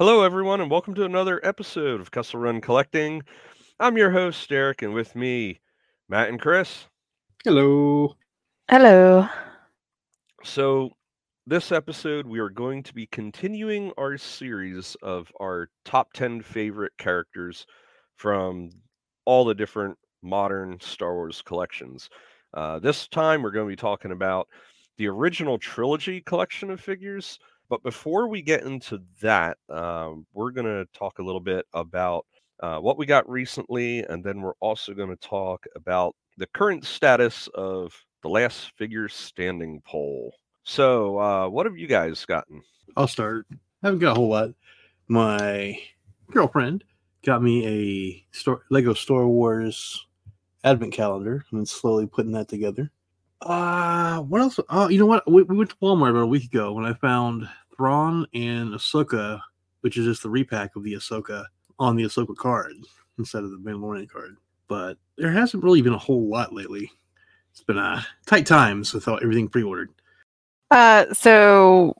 Hello, everyone, and welcome to another episode of Kessel Run Collecting. I'm your host, Derek, and with me, Matt and Chris. Hello. Hello. So, this episode, we are going to be continuing our series of our top 10 favorite characters from all the different modern Star Wars collections. Uh, this time, we're going to be talking about the original trilogy collection of figures. But before we get into that, um, we're going to talk a little bit about uh, what we got recently, and then we're also going to talk about the current status of the last figure standing poll. So, uh, what have you guys gotten? I'll start. I haven't got a whole lot. My girlfriend got me a Star- Lego Star Wars advent calendar. and then slowly putting that together. Uh, what else? Oh, you know what? We, we went to Walmart about a week ago when I found Thrawn and Ahsoka, which is just the repack of the Ahsoka on the Ahsoka card instead of the Mandalorian card. But there hasn't really been a whole lot lately. It's been a tight times with everything pre-ordered. Uh, so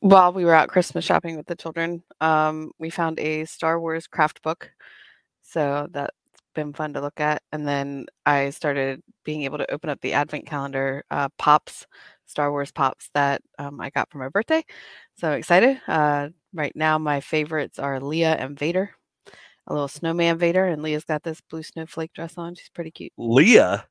while we were out Christmas shopping with the children, um, we found a Star Wars craft book. So that's been fun to look at. And then I started being able to open up the advent calendar uh, pops, Star Wars pops that um, I got for my birthday. So excited. Uh, right now, my favorites are Leia and Vader, a little snowman Vader. And Leia's got this blue snowflake dress on. She's pretty cute. Leia.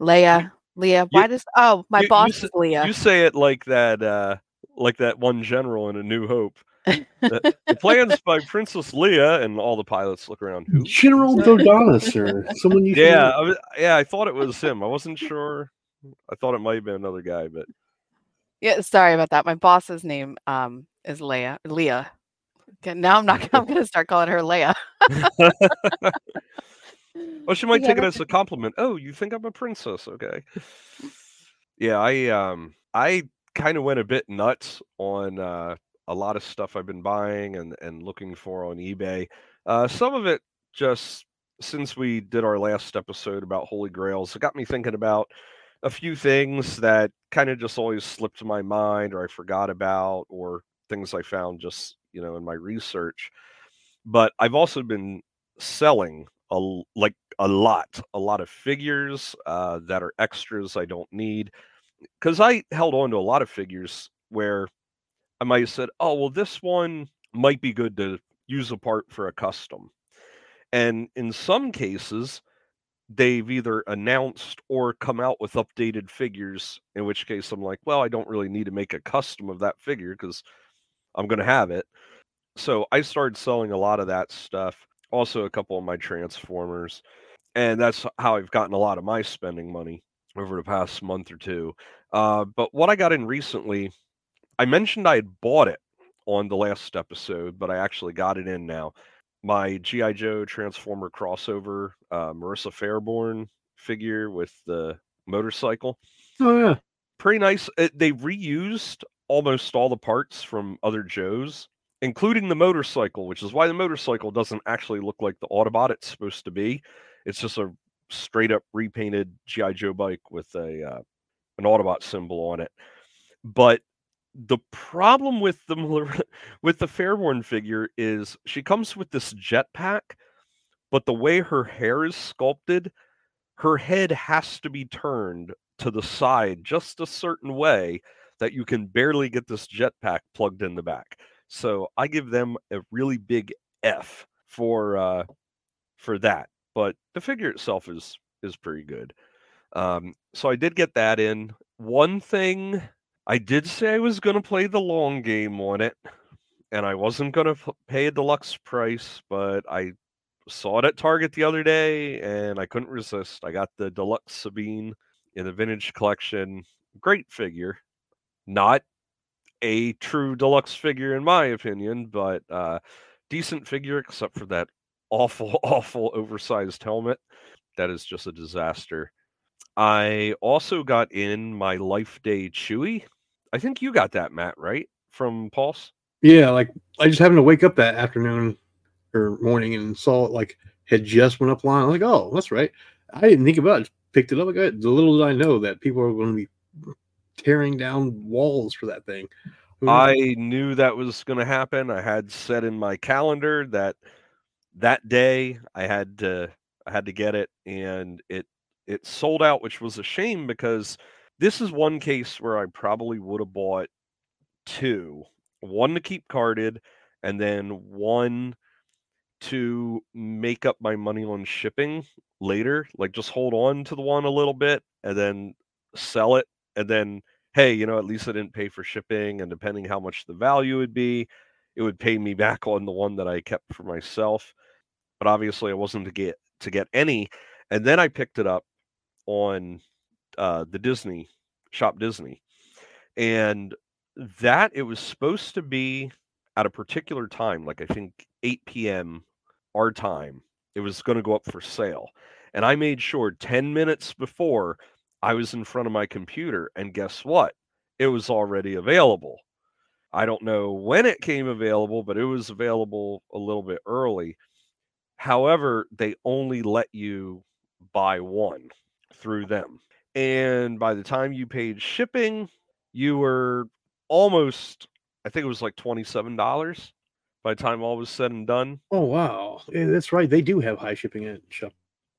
Leia. Leia. Why You- does oh my you- you boss s- is Leia. You say it like that, uh, like that one general in A New Hope. the, the plans by Princess Leia, and all the pilots look around. Who? General Dodonna or someone you Yeah, I was, yeah, I thought it was him. I wasn't sure. I thought it might have been another guy, but Yeah, sorry about that. My boss's name um is Leia. Leah. Okay, now I'm not. I'm gonna start calling her Leia. oh, she might Yeah, take it as a compliment. Oh, you think I'm a princess? Okay. Yeah, I um, I kind of went a bit nuts on uh, a lot of stuff I've been buying and and looking for on eBay. Uh, some of it just since we did our last episode about Holy Grails, it got me thinking about a few things that kind of just always slipped my mind or I forgot about or things I found just, you know, in my research. But I've also been selling a like a lot, a lot of figures uh, that are extras I don't need because I held on to a lot of figures where I might have said, "Oh, well, this one might be good to use a part for a custom," and in some cases, they've either announced or come out with updated figures. In which case, I'm like, "Well, I don't really need to make a custom of that figure because I'm going to have it." So I started selling a lot of that stuff. Also, a couple of my Transformers, and that's how I've gotten a lot of my spending money over the past month or two. Uh, but what I got in recently, I mentioned I had bought it on the last episode, but I actually got it in now. My GI Joe Transformer crossover, uh, Marissa Fairborn figure with the motorcycle, Oh yeah. pretty nice. It, they reused almost all the parts from other Joes, including the motorcycle, which is why the motorcycle doesn't actually look like the Autobot it's supposed to be. It's just a straight up repainted GI Joe bike with a uh, an Autobot symbol on it. But the problem with the with the Fairborn figure is she comes with this jetpack, but the way her hair is sculpted, her head has to be turned to the side just a certain way that you can barely get this jetpack plugged in the back. So I give them a really big F for uh, for that. But the figure itself is is pretty good. Um, so I did get that in. One thing I did say I was going to play the long game on it, and I wasn't going to pay a deluxe price, but I saw it at Target the other day and I couldn't resist. I got the deluxe Sabine in the vintage collection. Great figure. Not a true deluxe figure in my opinion, but uh decent figure except for that awful awful oversized helmet. That is just a disaster. I also got in my Life Day Chewy. I think you got that, Matt, right? From Pulse? Yeah, like I just happened to wake up that afternoon or morning and saw it like had just went up line. I was like, oh, that's right. I didn't think about it. Just picked it up. Like, the little did I know that people are going to be tearing down walls for that thing. I knew that was going to happen. I had set in my calendar that that day I had to I had to get it and it it sold out which was a shame because this is one case where I probably would have bought two. One to keep carded and then one to make up my money on shipping later. Like just hold on to the one a little bit and then sell it and then hey, you know, at least I didn't pay for shipping and depending how much the value would be, it would pay me back on the one that I kept for myself. But obviously I wasn't to get to get any. And then I picked it up on uh, the Disney Shop Disney. And that it was supposed to be at a particular time, like I think 8 p.m. our time, it was going to go up for sale. And I made sure 10 minutes before I was in front of my computer, and guess what? It was already available. I don't know when it came available, but it was available a little bit early. However, they only let you buy one through them. And by the time you paid shipping, you were almost, I think it was like $27 by the time all was said and done. Oh, wow. Yeah, that's right. They do have high shipping at shop.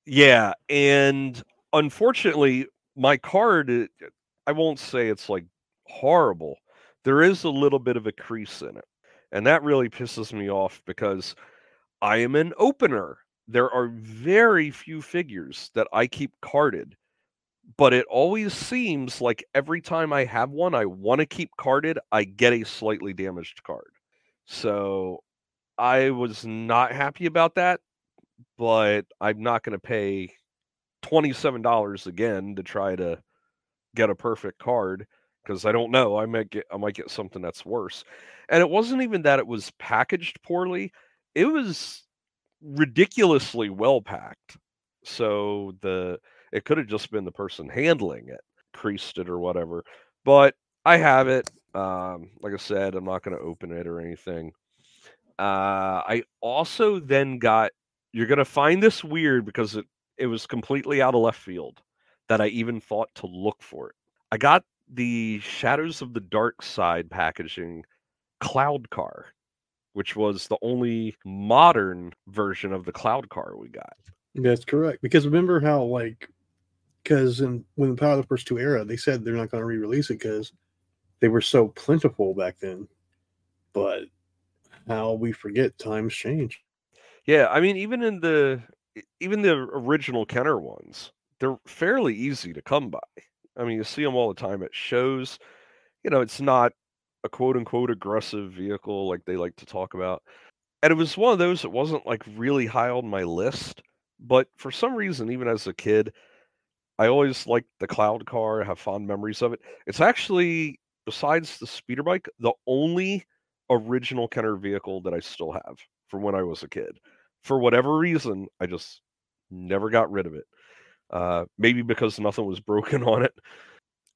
Yeah. And unfortunately, my card, I won't say it's like horrible. There is a little bit of a crease in it. And that really pisses me off because I am an opener. There are very few figures that I keep carded, but it always seems like every time I have one I want to keep carded, I get a slightly damaged card. So I was not happy about that, but I'm not going to pay $27 again to try to get a perfect card because I don't know. I might get I might get something that's worse. And it wasn't even that it was packaged poorly. It was ridiculously well packed. So the it could have just been the person handling it, creased it or whatever. But I have it. Um, like I said, I'm not going to open it or anything. Uh, I also then got. You're going to find this weird because it it was completely out of left field that I even thought to look for it. I got the Shadows of the Dark Side packaging Cloud Car, which was the only modern version of the Cloud Car we got. That's correct. Because remember how like because in when the Power of the Force Two era, they said they're not going to re-release it because they were so plentiful back then. But how we forget times change. Yeah, I mean, even in the even the original Kenner ones, they're fairly easy to come by. I mean, you see them all the time at shows. You know, it's not a quote unquote aggressive vehicle like they like to talk about. And it was one of those that wasn't like really high on my list. But for some reason, even as a kid, I always liked the cloud car, I have fond memories of it. It's actually, besides the speeder bike, the only original Kenner vehicle that I still have from when I was a kid. For whatever reason, I just never got rid of it. Uh, maybe because nothing was broken on it.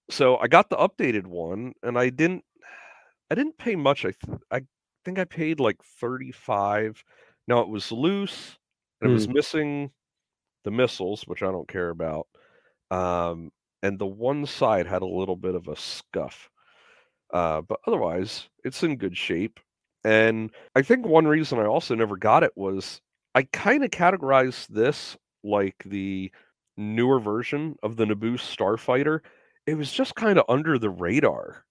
So I got the updated one, and I didn't. I didn't pay much. I th- I think I paid like thirty five. Now it was loose, and it was missing the missiles, which I don't care about. Um, and the one side had a little bit of a scuff. Uh, but otherwise, it's in good shape. And I think one reason I also never got it was I kind of categorized this like the newer version of the Naboo Starfighter. It was just kind of under the radar.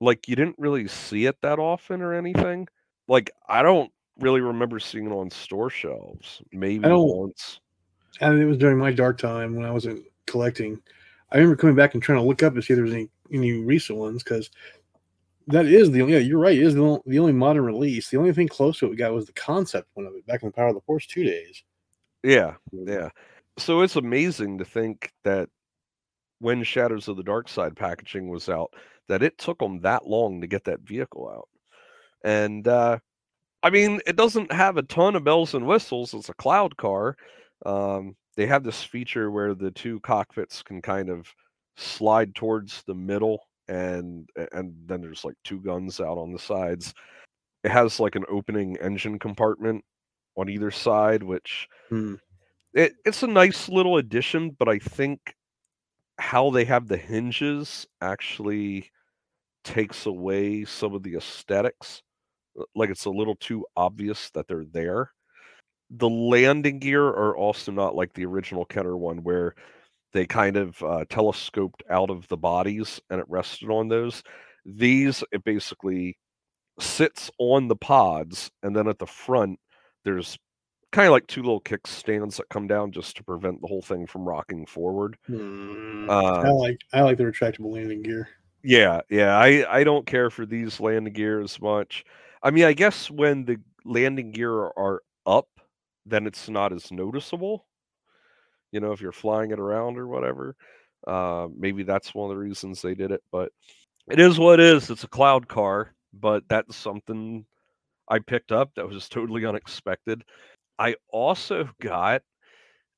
Like you didn't really see it that often or anything. Like I don't really remember seeing it on store shelves. Maybe oh. once. And it was during my dark time when I wasn't collecting. I remember coming back and trying to look up to see if there was any any recent ones because that is the only. Yeah, you're right. Is the only, the only modern release. The only thing close to it we got was the concept one of it back in the Power of the Force two days. Yeah, mm. yeah. So it's amazing to think that when Shadows of the Dark Side packaging was out, that it took them that long to get that vehicle out. And uh, I mean, it doesn't have a ton of bells and whistles. It's a cloud car. Um, they have this feature where the two cockpits can kind of slide towards the middle and and then there's like two guns out on the sides. It has like an opening engine compartment on either side, which hmm. it, it's a nice little addition, but I think how they have the hinges actually takes away some of the aesthetics. uh, Like it's a little too obvious that they're there. The landing gear are also not like the original Kenner one, where they kind of uh, telescoped out of the bodies and it rested on those. These, it basically sits on the pods, and then at the front, there's kind of like two little kickstands that come down just to prevent the whole thing from rocking forward. Hmm. Uh, I like I like the retractable landing gear. Yeah, yeah. I I don't care for these landing gear as much. I mean, I guess when the landing gear are up, then it's not as noticeable. You know, if you're flying it around or whatever. Uh, maybe that's one of the reasons they did it. But it is what it is. It's a cloud car, but that's something I picked up that was totally unexpected. I also got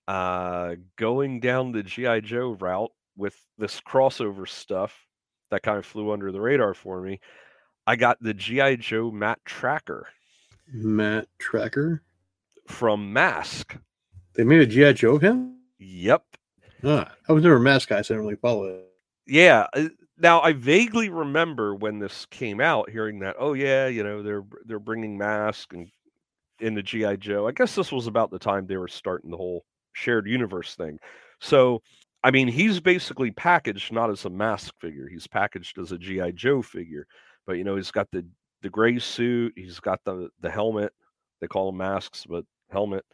uh going down the GI Joe route with this crossover stuff that kind of flew under the radar for me. I got the GI Joe Matt Trakker Matt Trakker. from Mask. They made a GI Joe of him. Yep. Ah, I was never a mask guy, so I didn't really follow it. Yeah. uh, Now I vaguely remember when this came out, hearing that. Oh yeah, you know they're they're bringing Mask and in the GI Joe. I guess this was about the time they were starting the whole shared universe thing. So I mean, he's basically packaged not as a Mask figure. He's packaged as a GI Joe figure. But you know, he's got the the gray suit. He's got the the helmet. They call them masks, but helmet.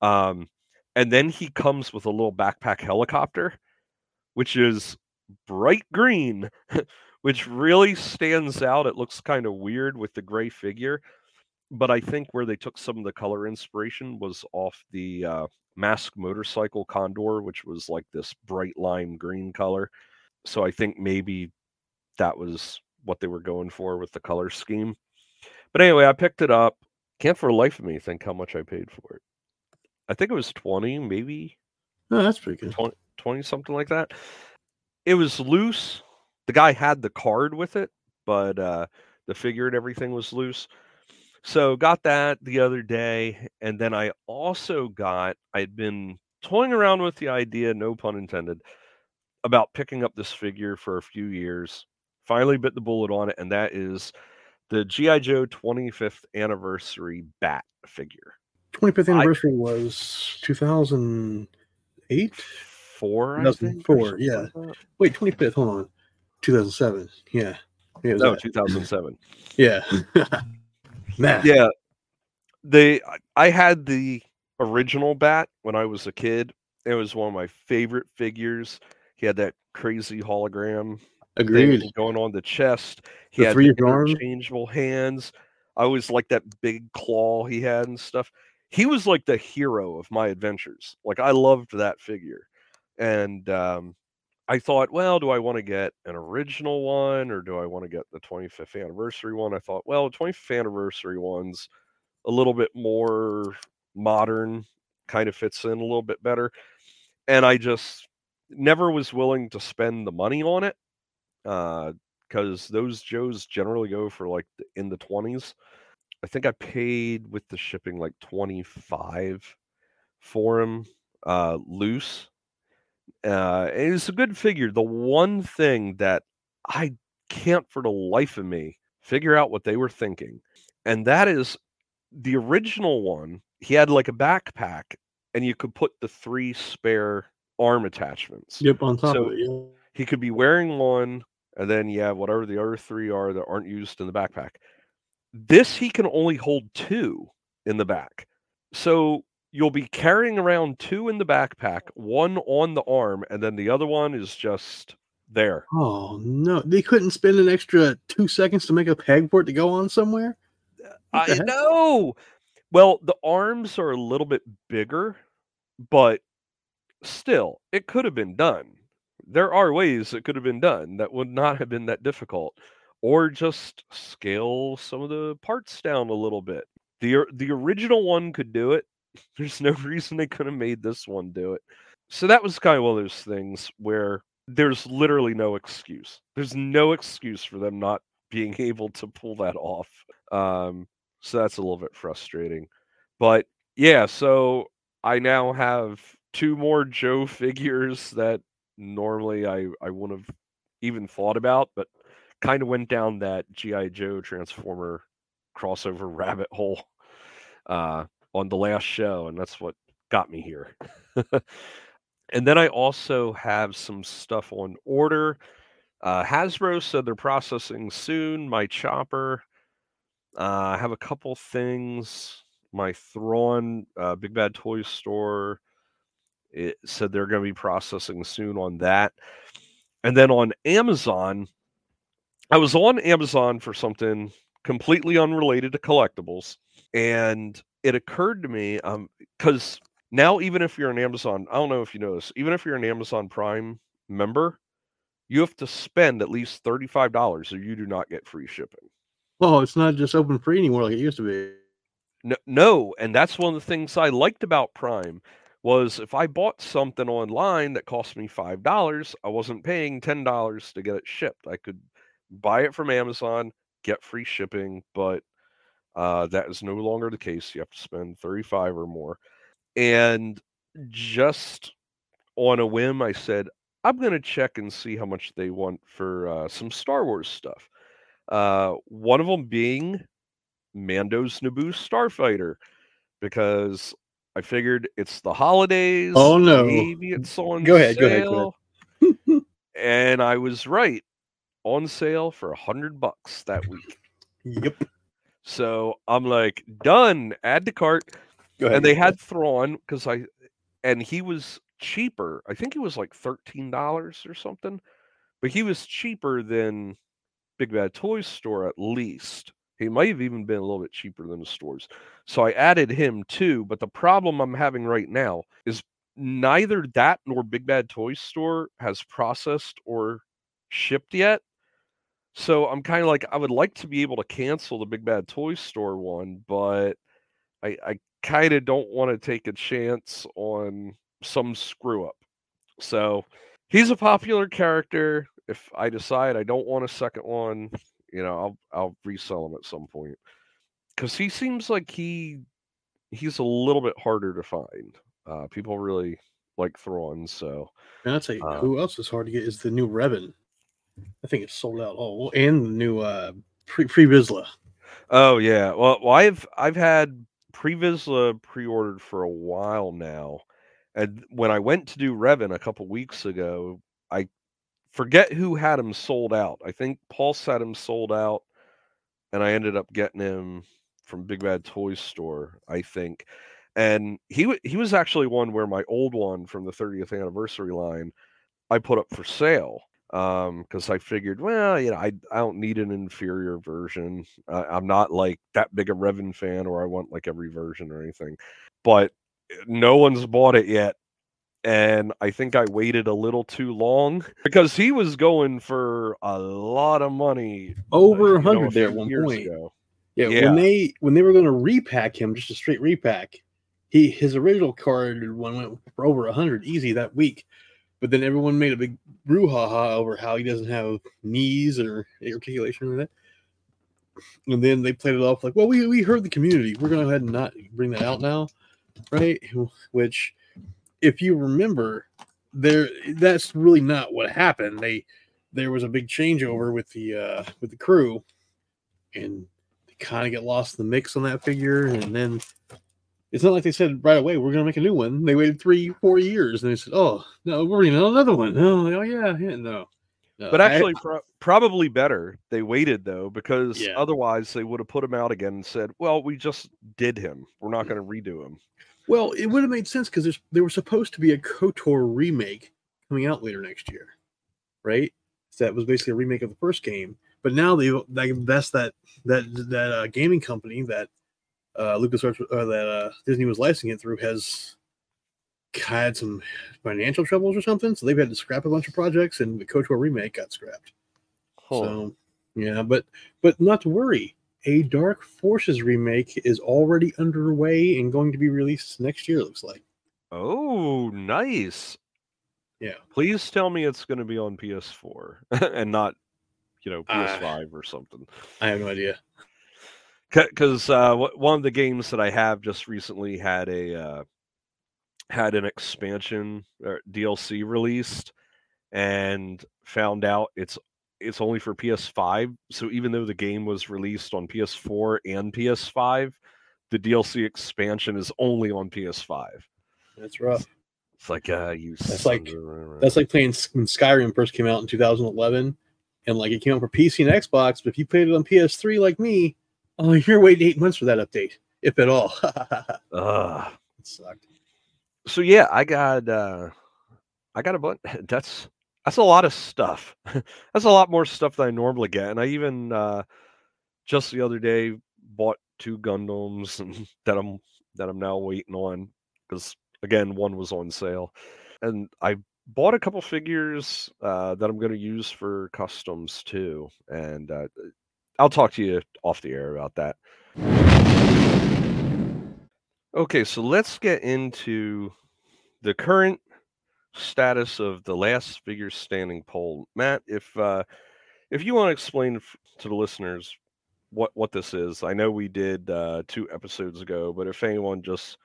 Um, and then he comes with a little backpack helicopter, which is bright green, which really stands out. It looks kind of weird with the gray figure, but I think where they took some of the color inspiration was off the uh, Mask motorcycle Condor, which was like this bright lime green color. So I think maybe that was what they were going for with the color scheme. But anyway, I picked it up. Can't for the life of me think how much I paid for it. I think it was 20, maybe Oh, that's pretty good. 20, 20 something like that. It was loose. The guy had the card with it, but uh, the figure and everything was loose. So got that the other day, and then I also got. I'd been toying around with the idea, no pun intended, about picking up this figure for a few years. Finally, bit the bullet on it, and that is the GI Joe 25th anniversary Bat figure. 25th I- anniversary was 2008. Four, I think. 2004, yeah. like. Wait, 25th. Hold on. 2007. Yeah. Yeah. No, that. 2007. Yeah. Matt. yeah. They I- had the original bat when i was a kid. It was one of my favorite figures. He had that crazy hologram Agreed. going on the chest. He The had three the arms. interchangeable hands. I always liked that big claw he had and stuff. He was like the hero of my adventures. Like i loved that figure. And um I thought, well, do I want to get an original one or do I want to get the 25th anniversary one? I thought, well, the 25th anniversary one's a little bit more modern, kind of fits in a little bit better. And I just never was willing to spend the money on it because those Joes generally go for like in the 20s. I think I paid with the shipping like 25 for him uh, loose uh, and it's a good figure. The one thing that I can't for the life of me figure out what they were thinking, and that is the original one. He had like a backpack, and you could put the three spare arm attachments. Yep. On top So- of it. Yeah. He could be wearing one, and then yeah, whatever the other three are that aren't used in the backpack. This he can only hold two in the back. So you'll be carrying around two in the backpack, one on the arm, and then the other one is just there. Oh no! They couldn't spend an extra two seconds to make a peg for it to go on somewhere. I heck? know. Well, the arms are a little bit bigger, but still, it could have been done. There are ways it could have been done that would not have been that difficult, or just scale some of the parts down a little bit. the The original one could do it. There's no reason they could have made this one do it. So that was kind of one of those things where there's literally no excuse. There's no excuse for them not being able to pull that off. Um, so that's a little bit frustrating. But yeah, so I now have two more Joe figures that normally I, I wouldn't have even thought about, but kind of went down that GI Joe Transformer crossover rabbit hole uh, on the last show, and that's what got me here. and then I also have some stuff on order. Uh, Hasbro said they're processing soon. My chopper. Uh, I have a couple things. My Thrawn uh, Big Bad Toy Store. It said they're going to be processing soon on that. And then on Amazon, I was on Amazon for something completely unrelated to collectibles, and it occurred to me because um, now even if you're an Amazon, I don't know if you know this, even if you're an Amazon Prime member, you have to spend at least thirty-five dollars, or you do not get free shipping. Oh, it's not just open free anymore like it used to be. No, no, and that's one of the things I liked about Prime was if I bought something online that cost me five dollars, I wasn't paying ten dollars to get it shipped. I could buy it from Amazon, get free shipping, but uh, that is no longer the case. You have to spend 35 or more. And just on a whim, I said, I'm going to check and see how much they want for uh, some Star Wars stuff. Uh, one of them being Mando's Naboo Starfighter, because I figured it's the holidays. Oh no! Maybe it's on go ahead, sale. Go ahead. and I was right on sale for a hundred bucks that week. Yep. So I'm like, done. Add to cart. Go ahead. And they had Thrawn because I, and he was cheaper. I think he was like thirteen dollars or something, but he was cheaper than Big Bad Toy Store at least. He might have even been a little bit cheaper than the stores. So I added him too. But the problem I'm having right now is neither that nor Big Bad Toy Store has processed or shipped yet. So I'm kind of like, I would like to be able to cancel the Big Bad Toy Store one, but I, I kind of don't want to take a chance on some screw up. So he's a popular character. If I decide I don't want a second one, you know, I'll I'll resell him at some point because he seems like he he's a little bit harder to find. Uh, people really like Thrawn, so. And tell you, uh, who else is hard to get is the new Revan. I think it's sold out. Oh, and the new uh pre pre Vizsla. Oh yeah. Well, well, I've I've had pre Vizsla pre-ordered for a while now, and when I went to do Revan a couple weeks ago, I forget who had him sold out. I think Pulse had him sold out, and I ended up getting him from Big Bad Toy Store. I think, and he he was actually one where my old one from the 30th anniversary line I put up for sale um because i figured well you know I, I don't need an inferior version. Uh, i'm not like that big a revan fan or i want like every version or anything. But eh, no one's bought it yet and i think i waited a little too long because he was going for a lot of money over a hundred there at one point. yeah, yeah, when they when they were going to repack him just a straight repack he his original card one went for over a hundred easy that week but then everyone made a big brouhaha over how he doesn't have knees or articulation or that. And then they played it off like, well, we, we heard the community. We're going to go ahead and not bring that out now. Right. Which, if you remember, there that's really not what happened. They there was a big changeover with the uh with the crew and they kind of get lost in the mix on that figure and then it's not like they said right away we're going to make a new one. They waited three, four years, and they said, "Oh no, we're going to another one." Oh, oh yeah, yeah, no. no but actually, I, pro- probably better they waited though, because yeah. otherwise they would have put him out again and said, "Well, we just did him. We're not going to redo him." Well, it would have made sense because there was supposed to be a Kotor remake coming out later next year, right? So that was basically a remake of the first game. But now they they invest that that that uh, gaming company that uh, Lucas uh, that uh, Disney was licensing it through has had some financial troubles or something, so they've had to scrap a bunch of projects, and the KOTOR remake got scrapped. Huh. So yeah, but but not to worry. A Dark Forces remake is already underway and going to be released next year. Looks like. Oh, nice. Yeah. Please tell me it's going to be on PS4 and not, you know, PS5 uh, or something. I have no idea because uh, one of the games that I have just recently had a uh, had an expansion or DLC released, and found out it's it's only for PS5. So even though the game was released on PS4 and PS5, the DLC expansion is only on PS5. That's rough. It's like uh you That's like- That's like playing when Skyrim first came out in 2011, and like it came out for PC and Xbox. But if you played it on PS3, like me, oh, you're waiting eight months for that update, if at all. it sucked. so yeah, I got uh I got a bunch that's that's a lot of stuff. that's a lot more stuff than I normally get. And I even uh just the other day bought two Gundams and that I'm that I'm now waiting on because again one was on sale. And I bought a couple figures uh that I'm gonna use for customs too. And uh I'll talk to you off the air about that. Okay, so let's get into the current status of the last figure standing poll. Matt, if uh, if you want to explain to the listeners what what this is, I know we did uh, two episodes ago, but if anyone just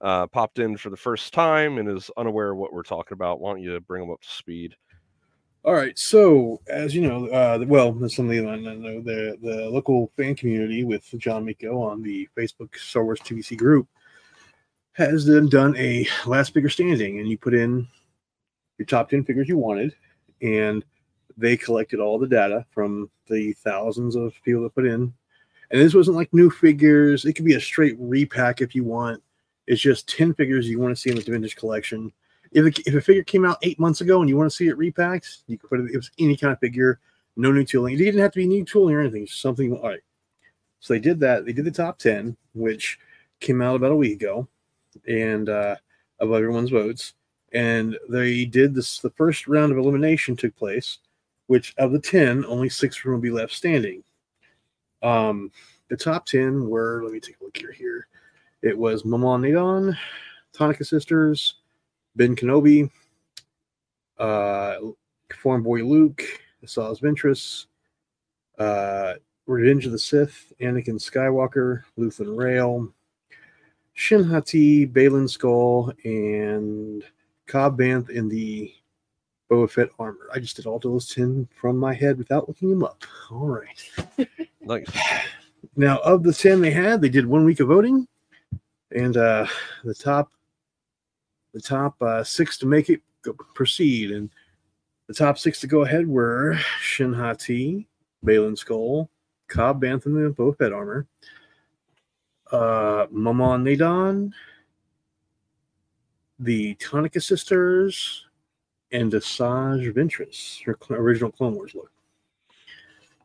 uh, popped in for the first time and is unaware of what we're talking about, why don't you bring them up to speed? All right. So, as you know, uh, well, something I know the the local fan community with John Miko on the Facebook Star Wars TVC group has then done a last figure standing, and you put in your top ten figures you wanted, and they collected all the data from the thousands of people that put in. And this wasn't like new figures; it could be a straight repack if you want. It's just ten figures you want to see in the vintage collection if, if a figure came out eight months ago and you want to see it repacked, you could put it. It was any kind of figure, no new tooling. It didn't have to be new tooling or anything. Something. All right. So they did that. They did the top ten, which came out about a week ago, and uh, of everyone's votes. And they did this. The first round of elimination took place, which of the ten, only six will be left standing. Um, the top ten were. Let me take a look here. Here, it was Momaw Nadon, Tonnika Sisters. Ben Kenobi, uh, Form Boy Luke, Asajj Ventress, uh, Revenge of the Sith, Anakin Skywalker, Luthen Rael, Shin Hati, Baylan Skoll, and Cobb Vanth in the Boba Fett armor. I just did all those 10 from my head without looking them up. All right. Nice. Now, of the 10 they had, they did one week of voting, and uh, the top the top uh, six to make it proceed. And the top six to go ahead were Shin Hati, Baylan Skoll, Cobb Vanth in the Boba armor, uh, Momaw Nadon, the Tonnika sisters, and Asajj Ventress, her original Clone Wars look.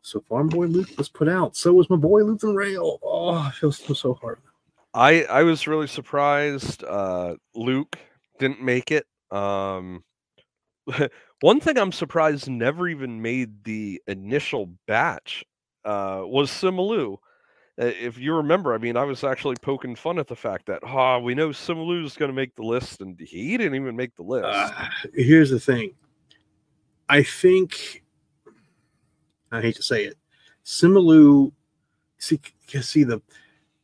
So Farm Boy Luke was put out. So was my boy Luthen Rael. Oh, I feel so, so hard. I I was really surprised. Uh, Luke didn't make it. Um, one thing I'm surprised never even made the initial batch uh, was Simalu. Uh, If you remember, I mean, I was actually poking fun at the fact that, ah, we know Simalu is going to make the list, and he didn't even make the list. Uh, here's the thing. I think I hate to say it. Simalu, see, see the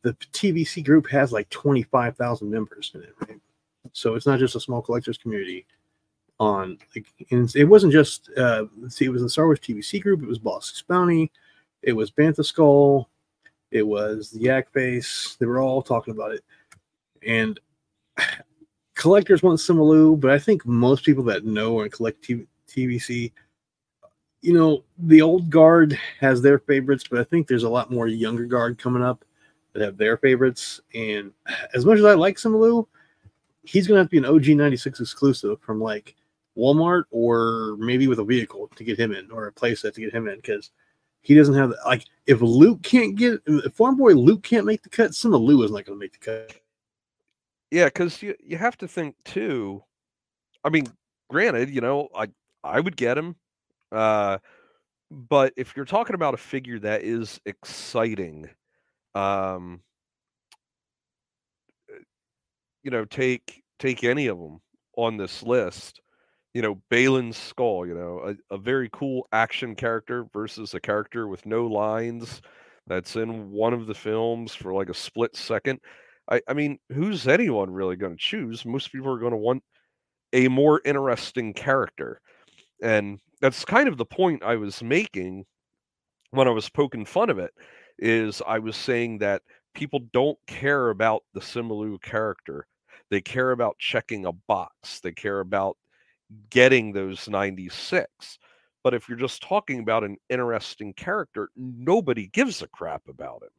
the TVC group has like twenty five thousand members in it, right? So it's not just a small collectors community. On like, it wasn't just uh, see, it was the Star Wars TVC group. It was Boss Bounty, it was Bantha Skull, it was the Yak Face. They were all talking about it, and collectors want Simalu, but I think most people that know and collect TV, TVC, you know, the old guard has their favorites, but I think there's a lot more younger guard coming up that have their favorites. And as much as I like Simalu, he's going to have to be an OG 96 exclusive from like Walmart or maybe with a vehicle to get him in or a playset to get him in because he doesn't have like if Luke can't get if Farm Boy Luke can't make the cut, Simalu is not going to make the cut. Yeah, because you you have to think too. I mean, granted, you know, I I would get him, uh, but if you're talking about a figure that is exciting, um, uh, you know, take take any of them on this list. You know, Balin's skull. You know, a, a very cool action character versus a character with no lines that's in one of the films for like a split second. I, I mean, who's anyone really going to choose? Most people are going to want a more interesting character. And that's kind of the point I was making when I was poking fun of it is I was saying that people don't care about the Simu character. They care about checking a box. They care about getting those 96. But if you're just talking about an interesting character, nobody gives a crap about him.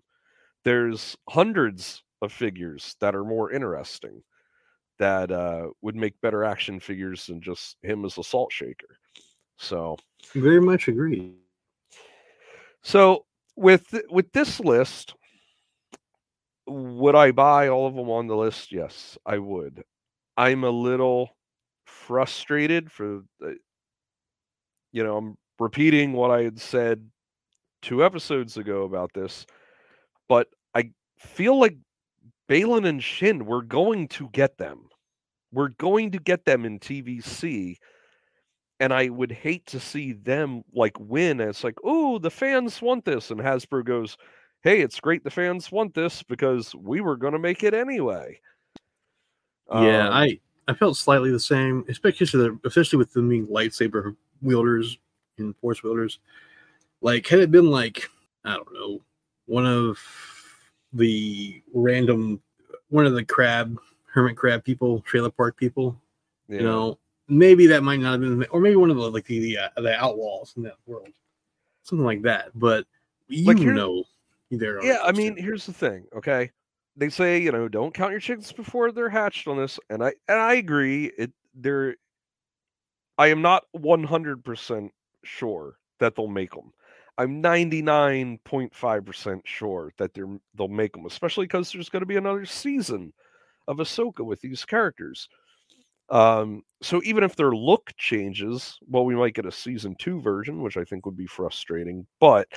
There's hundreds of figures that are more interesting that uh, would make better action figures than just him as a salt shaker. So very much agree. So with with this list, would I buy all of them on the list? Yes, I would. I'm a little frustrated for the, you know, I'm repeating what I had said two episodes ago about this, but I feel like Baylan and Shin, we're going to get them. We're going to get them in TVC. And I would hate to see them like win. it's like, oh, the fans want this. And Hasbro goes, hey, it's great the fans want this because we were going to make it anyway. Yeah, um, I I felt slightly the same, especially especially with them being lightsaber wielders and force wielders. Like, had it been like I don't know, one of the random, one of the crab hermit crab people, trailer park people, yeah. you know, maybe that might not have been, or maybe one of the like the the, uh, the outlaws in that world, something like that. But you like know there. Yeah, I mean, here's the thing. Okay, they say you know don't count your chickens before they're hatched on this, and I and I agree. It there, I am not one hundred percent sure that they'll make them. I'm 99.5% sure that they're they'll make them, especially because there's going to be another season of Ahsoka with these characters. Um, so even if their look changes, well, we might get a season two version, which I think would be frustrating. But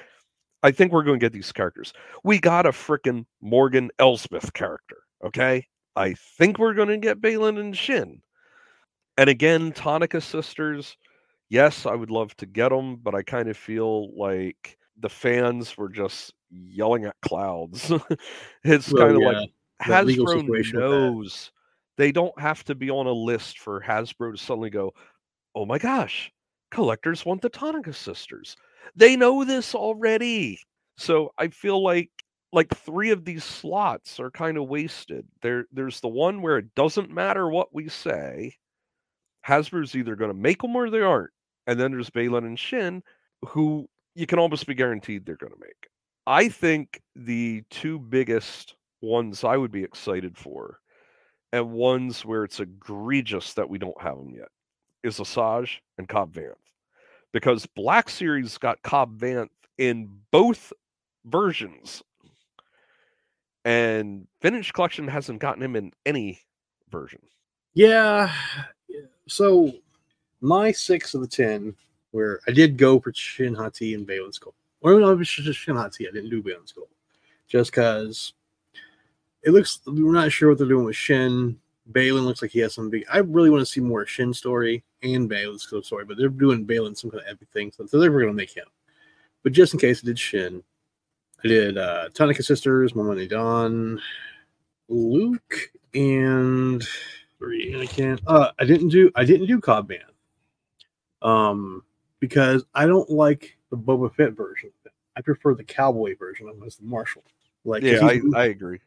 I think we're going to get these characters. We got a freaking Morgan Elsbeth character. Okay. I think we're going to get Baylan and Shin. And again, Tonnika sisters. Yes, I would love to get them, but I kind of feel like the fans were just yelling at clouds. it's well, kind of yeah, like Hasbro knows they don't have to be on a list for Hasbro to suddenly go, oh my gosh, collectors want the Tonnika sisters. They know this already. So I feel like like three of these slots are kind of wasted. There there's the one where it doesn't matter what we say. Hasbro's either going to make them or they aren't. And then there's Baylan and Shin who you can almost be guaranteed they're going to make. I think the two biggest ones I would be excited for and ones where it's egregious that we don't have them yet is Asajj and Cobb Vanth because Black Series got Cobb Vanth in both versions, and Vintage Collection hasn't gotten him in any version. Yeah. So my six of the ten, where I did go for Shin Hati and Baylan Skoll. Or no, it was just Shin Hati. I didn't do Baylan Skoll. Just because it looks we're not sure what they're doing with Shin. Baylan looks like he has some big. I really want to see more Shin story and Baylan's story, but they're doing Baylan some kind of epic thing, so they're going to make him. But just in case, I did Shin. I did uh, Tonica Sisters, Mama Dawn, Luke, and Anakin. Uh, I didn't do I didn't do Cobb Vanth, um, because I don't like the Boba Fett version. I prefer the cowboy version of him as the Marshal. Like, yeah, I, I agree.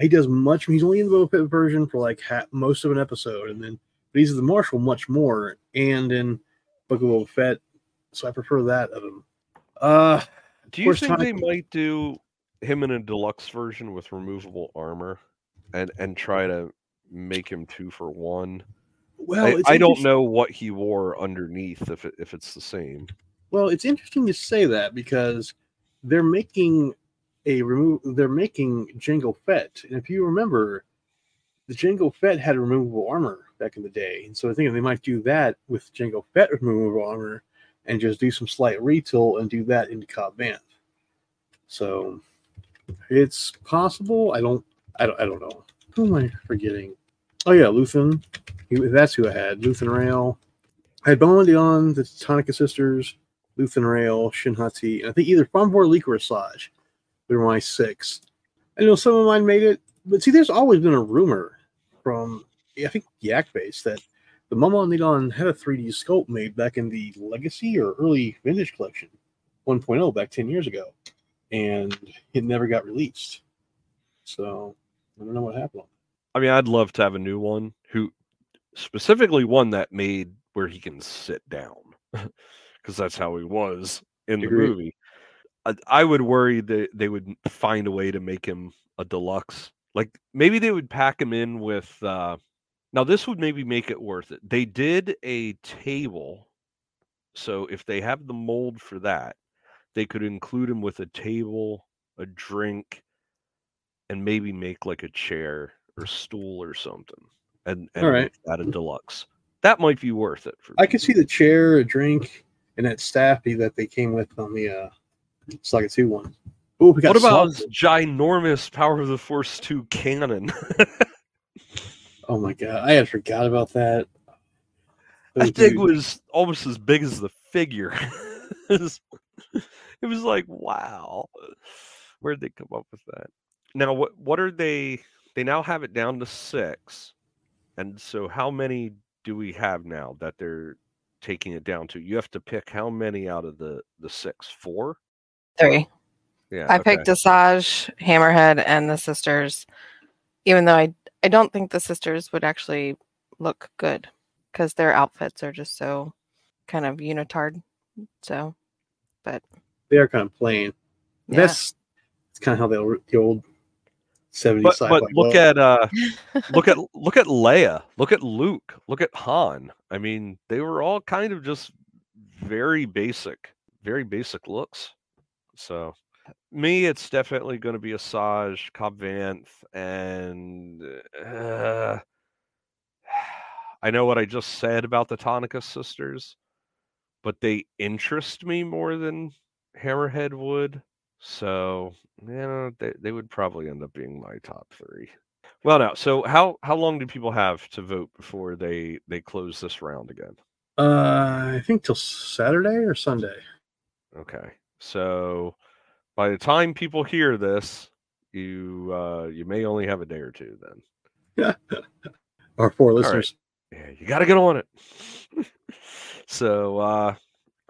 He does much. He's only in the Boba Fett version for like ha- most of an episode, and then but he's the Marshal much more, and in Book of Boba Fett. So I prefer that of him. Uh, do you think they might do him in a deluxe version with removable armor, and and try to make him two for one? Well, I, I don't know what he wore underneath if it, if it's the same. Well, it's interesting to say that because they're making a remove. They're making Jango Fett, and if you remember, the Jango Fett had removable armor back in the day, and so I think they might do that with Jango Fett removable armor, and just do some slight retool and do that into Cobb Vanth. So it's possible. I don't. I don't. I don't know. Who am I forgetting? Oh yeah, Luthen. He, that's who I had. Luthen Rael. I had Bounty on the Tonnika sisters, Luthen Rael, Shin Hati, and I think either Fon Leek or Asajj. Were my six. I know some of mine made it, but see, there's always been a rumor from I think Yak Face that the Momaw Nadon had a 3D sculpt made back in the Legacy or early Vintage Collection 1.0 back 10 years ago, and it never got released. So I don't know what happened. I mean, I'd love to have a new one who specifically one that made where he can sit down because that's how he was in the movie. I, I would worry that they would find a way to make him a deluxe. Like maybe they would pack him in with. uh Now this would maybe make it worth it. They did a table, so if they have the mold for that, they could include him with a table, a drink, and maybe make like a chair or stool or something, and and All right. make that a deluxe. That might be worth it. I could see the chair, a drink, and that staffy that they came with on the uh, Saga 2 one. Oh, we got What about Saga. ginormous Power of the Force 2 cannon? Oh my god, I had forgot about that. Oh, that thing was almost as big as the figure. it, was, it was like, wow. Where'd they come up with that? Now what what are they they now have it down to six. And so how many do we have now that they're taking it down to? You have to pick how many out of the the six? Four? Three. Yeah. I okay. picked Asajj, Hammerhead, and the sisters, even though I I don't think the sisters would actually look good because their outfits are just so kind of unitard. So, but they are kind of plain. yeah. That's, that's kind of how the, the old 70s but, sci-fi but look was. at uh look at look at Leia, look at Luke, look at Han. I mean, they were all kind of just very basic, very basic looks. So me, it's definitely going to be Asajj, Cobb Vanth, and uh, I know what I just said about the Tonnika sisters, but they interest me more than Hammerhead would. So, you know, they, they would probably end up being my top three. Well, now, so how how long do people have to vote before they they close this round again? Uh, I think till Saturday or Sunday. Okay, so by the time people hear this, you uh you may only have a day or two. Then, yeah, Our four right. listeners. yeah, you got to get on it. so, uh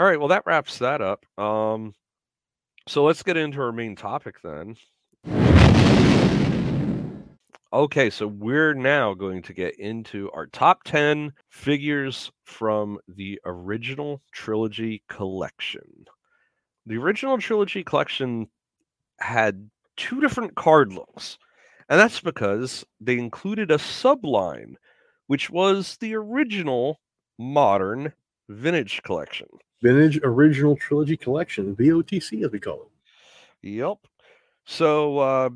all right, well, that wraps that up. Um, so let's get into our main topic then. Okay, so we're now going to get into our top 10 figures from the original trilogy collection. The original trilogy collection had two different card looks, and that's because they included a subline, which was the original modern vintage collection. Vintage Original Trilogy Collection, VOTC as we call it. Yep. So uh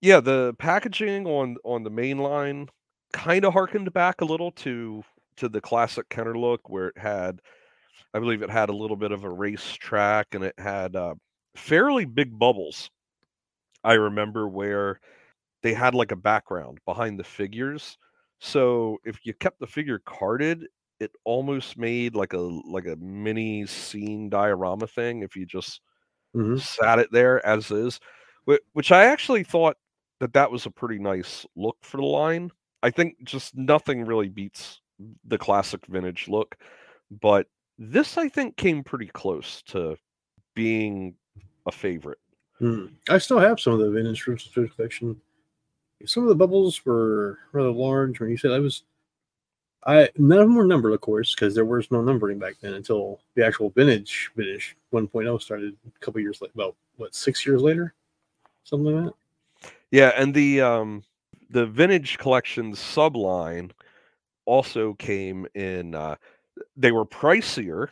yeah, the packaging on on the main line kind of harkened back a little to to the classic Kenner look where it had I believe it had a little bit of a racetrack and it had uh fairly big bubbles. I remember where they had like a background behind the figures. So if you kept the figure carded, it almost made like a like a mini scene diorama thing if you just Mhm. sat it there as is, which I actually thought that that was a pretty nice look for the line. I think just nothing really beats the classic vintage look, but this I think came pretty close to being a favorite. Hmm. I still have some of the Vintage Trilogy Collection. Some of the bubbles were rather large. When you said I was, I none of them were numbered, of course, because there was no numbering back then until the actual Vintage Vintage 1.0 started a couple years later. About what six years later, something like that. Yeah, and the um the vintage collection subline also came in uh they were pricier.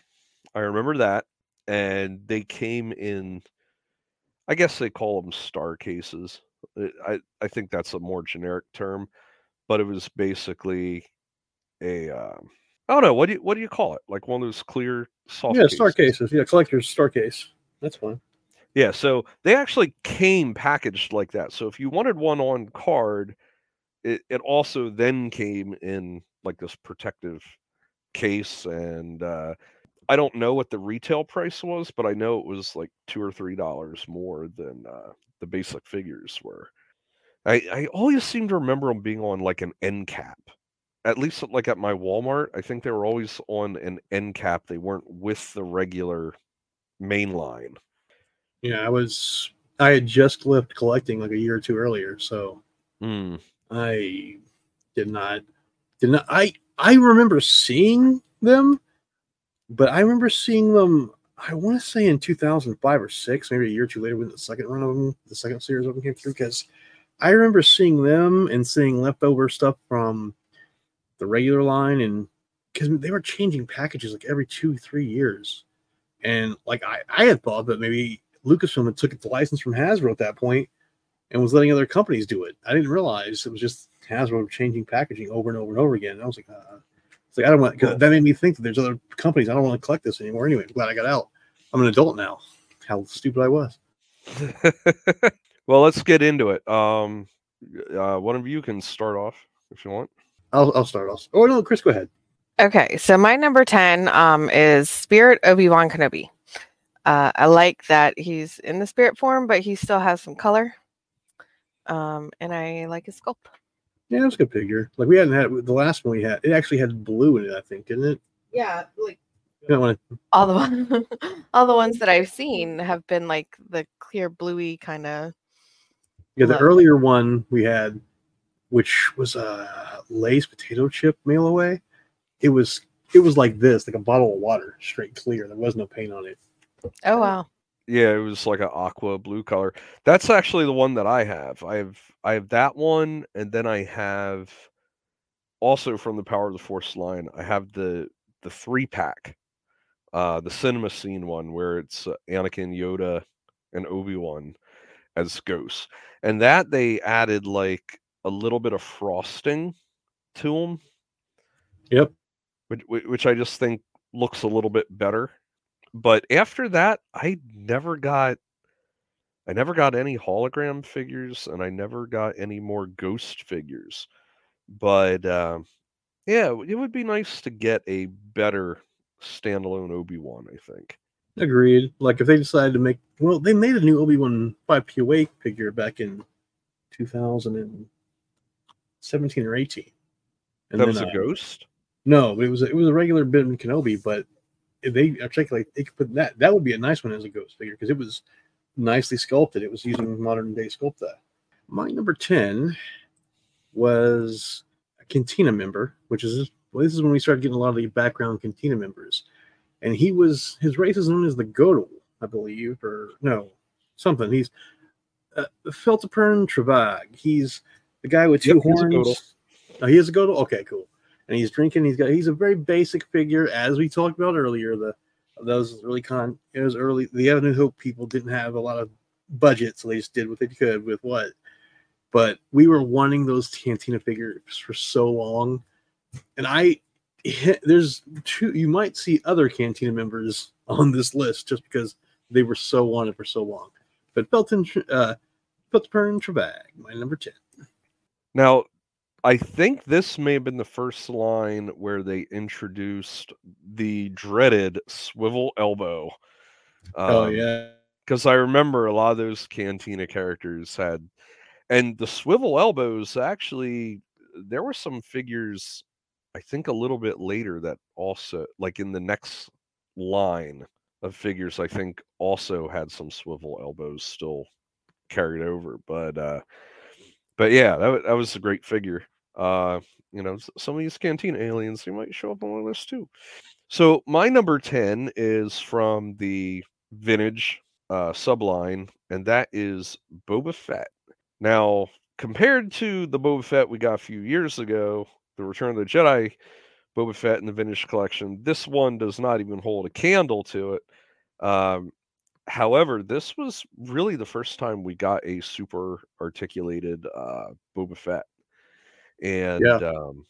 I remember that. And they came in I guess they call them star cases. Uh, I I think that's a more generic term, but it was basically a um I don't know, what do you what do you call it? Like one of those clear soft yeah, star cases. cases. Yeah, collector's star case. That's fine. Yeah, so they actually came packaged like that. So if you wanted one on card, it, it also then came in like this protective case. And uh, I don't know what the retail price was, but I know it was like two or three dollars more than uh, the basic figures were. I, I always seem to remember them being on like an end cap. at least like at my Walmart, I think they were always on an end cap. They weren't with the regular main line. Yeah, I was. I had just left collecting like a year or two earlier, so Mm. I did not. Did not. I I remember seeing them, but I remember seeing them. I want to say in 2005 or six, maybe a year or two later, when the second run of them, the second series of them came through. Because I remember seeing them and seeing leftover stuff from the regular line, and because they were changing packages like every two, three years, and like I, I had thought that maybe Lucasfilm had took the license from Hasbro at that point and was letting other companies do it. I didn't realize it was just Hasbro changing packaging over and over and over again. And I was like, uh, it's like I don't want. Cause that made me think that there's other companies. I don't want to collect this anymore. Anyway, I'm glad I got out. I'm an adult now. How stupid I was. well, let's get into it. Um, uh, one of you can start off if you want. I'll I'll start off. Oh no, Chris, go ahead. Okay, so my number 10 um, is Spirit Obi Wan Kenobi. Uh, I like that he's in the spirit form, but he still has some color. Um, and I like his sculpt. Yeah, it was a good figure. Like we hadn't had the last one we had. It actually had blue in it, I think, didn't it? Yeah, like You don't want all the one, all the ones that I've seen have been like the clear bluey kind of. Yeah, the Look. earlier one we had, which was a Lay's potato chip mail away. It was it was like this, like a bottle of water, straight clear. There was no paint on it. Oh wow! Yeah, it was like an aqua blue color. That's actually the one that I have. I have I have that one, and then I have also from the Power of the Force line. I have the the three pack, uh, the cinema scene one where it's uh, Anakin, Yoda, and Obi Wan as ghosts, and that they added like a little bit of frosting to them, Yep. which which I just think looks a little bit better. But after that, I never got I never got any hologram figures and I never got any more ghost figures. But um, yeah, it would be nice to get a better standalone Obi-Wan, I think. Agreed. Like if they decided to make well, they made a new Obi Wan five POA figure back in 2017 or 18. And that was a uh, ghost? No, it was a, it was a regular Ben Kenobi, but if they articulate they could put that that would be a nice one as a ghost figure because it was nicely sculpted. It was using modern day sculpt that. My number 10 was a Cantina member, which is well, this is when we started getting a lot of the background Cantina members. And he was his race is known as the Gotal, I believe, or no, something. He's uh, Trevagg. He's the guy with two Yep, horns. Gotal. Oh, he is a Gotal. Okay, cool. And he's drinking. He's got. He's a very basic figure, as we talked about earlier. The those really con. It was early. The A New Hope people didn't have a lot of budget, so they just did what they could with what. But we were wanting those Cantina figures for so long, and I there's two. You might see other Cantina members on this list just because they were so wanted for so long. But Felton, uh, Belton Trevagg, my number ten. Now, I think this may have been the first line where they introduced the dreaded swivel elbow. oh Um, yeah, because I remember a lot of those Cantina characters had, and the swivel elbows actually. There were some figures, I think, a little bit later that also, like in the next line of figures, I think also had some swivel elbows still carried over. But, uh but yeah, that that was a great figure. Uh, you know, some of these Cantina aliens, they might show up on my list too. So my number ten is from the vintage uh, subline, and that is Boba Fett. Now, compared to the Boba Fett we got a few years ago, the Return of the Jedi Boba Fett in the vintage collection, this one does not even hold a candle to it. Um, however, this was really the first time we got a super articulated uh, Boba Fett, and Yeah. um,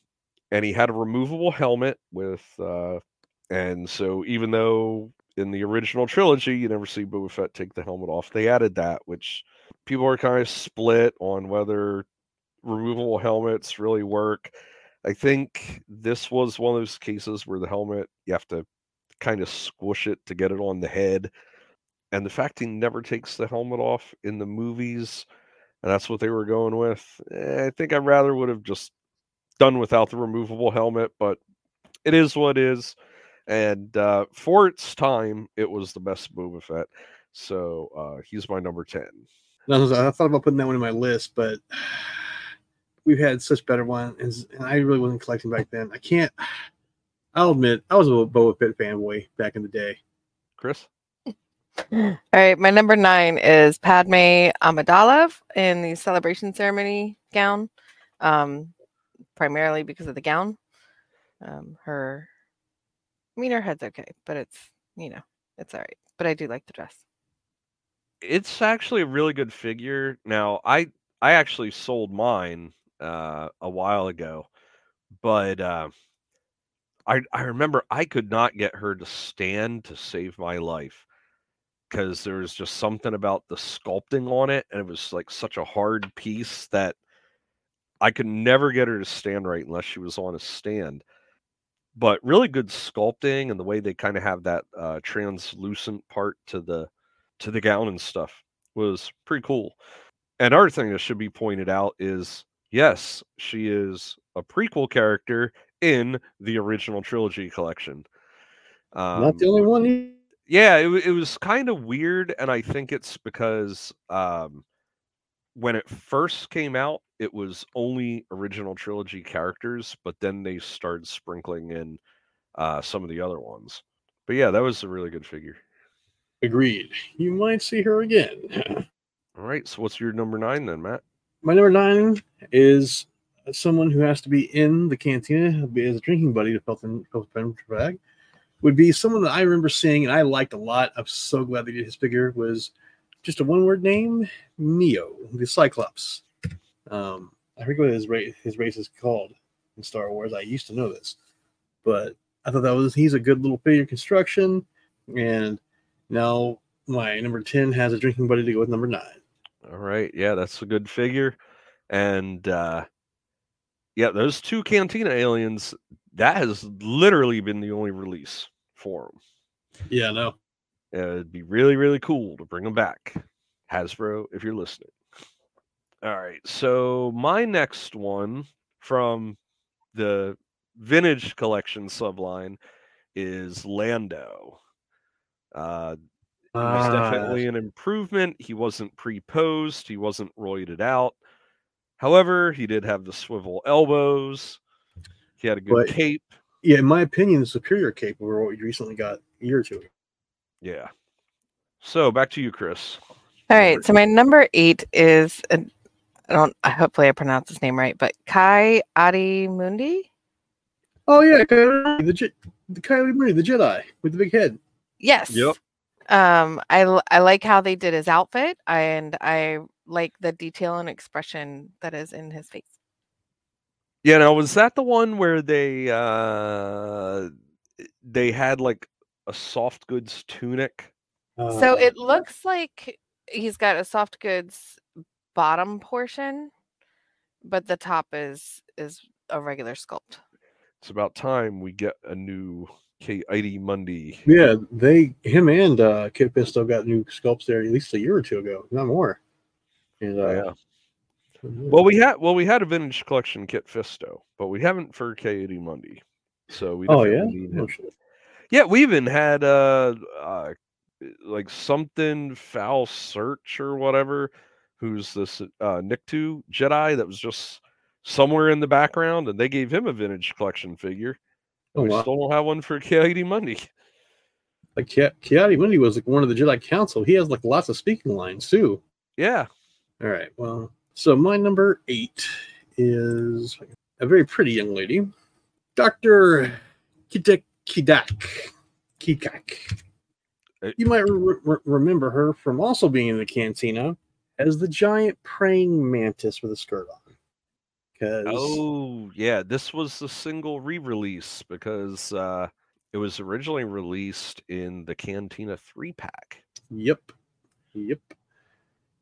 and he had a removable helmet with, uh, and so even though in the original trilogy you never see Boba Fett take the helmet off, they added that, which people are kind of split on whether removable helmets really work. I think this was one of those cases where the helmet you have to kind of squish it to get it on the head. And the fact he never takes the helmet off in the movies, and that's what they were going with. eh, I think I rather would have just done without the removable helmet, but it is what it is. And uh, for its time, it was the best Boba Fett. So uh, he's my number 10. I thought about putting that one in my list, but we've had such better ones, and I really wasn't collecting back then. I can't. I'll admit, I was a Boba Fett fanboy back in the day. Chris? All right, my number nine is Padme Amidala in the celebration ceremony gown, um, primarily because of the gown. Um, her, I mean, her head's okay, but it's you know, it's all right. But I do like the dress. It's actually a really good figure. Now, I I actually sold mine uh, a while ago, but uh, I I remember I could not get her to stand to save my life because there was just something about the sculpting on it, and it was like such a hard piece that I could never get her to stand right unless she was on a stand. But really good sculpting and the way they kind of have that uh, translucent part to the to the gown and stuff was pretty cool. And another thing that should be pointed out is yes, she is a prequel character in the original trilogy collection. Um, Not the only one yeah, it, it was kind of weird, and I think it's because um, when it first came out, it was only original trilogy characters, but then they started sprinkling in uh, some of the other ones. But yeah, that was a really good figure. Agreed. You might see her again. All right. So what's your number nine then, Matt? My number nine is someone who has to be in the cantina as a drinking buddy to Felton Felton Bag would be someone that I remember seeing and I liked a lot. I'm so glad they did his figure. Was just a one word name, Myo, the Cyclops. Um, I forget what his race his race is called in Star Wars. I used to know this, but I thought that was he's a good little figure construction. And now my number ten has a drinking buddy to go with number nine. All right, yeah, that's a good figure, and uh, yeah, those two Cantina aliens that has literally been the only release for them. Yeah, no. Uh, it'd be really, really cool to bring them back. Hasbro, if you're listening. All right. So my next one from the vintage collection subline is Lando. Uh, it was uh, definitely an improvement. He wasn't pre-posed. He wasn't roided out. However, he did have the swivel elbows. He had a good but, cape. Yeah, in my opinion, the superior cape over what you recently got a year or two. Yeah. So back to you, Chris. All right. So my number eight is I don't. Hopefully, I pronounce his name right, but Kai Adi Mundi. Oh yeah, the the Ki-Adi-Mundi, the Jedi with the big head. Yes. Yep. Um, I I like how they did his outfit, and I like the detail and expression that is in his face. Yeah, now was that the one where they uh they had like a soft goods tunic? So it uh. looks like he's got a soft goods bottom portion, but the top is is a regular sculpt. It's about time we get a new Ki-Adi-Mundi. Yeah, they him and uh Kit Fisto got new sculpts there at least a year or two ago, not more. And uh, yeah. Well, we had well we had a vintage collection Kit Fisto, but we haven't for Ki-Adi-Mundi. So we oh yeah, oh, yeah. We even had uh, uh like something foul search or whatever. Who's this uh Nick Nikto Jedi that was just somewhere in the background, and they gave him a vintage collection figure. Oh, we wow. still don't have one for Ki-Adi-Mundi. Like Ki-Adi-Mundi was like one of the Jedi Council. He has like lots of speaking lines too. Yeah. All right. Well, so my number eight is a very pretty young lady, Dr. Kidak Kidak. Kikak. Uh, you might re- re- remember her from also being in the cantina as the giant praying mantis with a skirt on. Oh yeah, this was the single re-release because uh, it was originally released in the Cantina three pack. Yep, yep.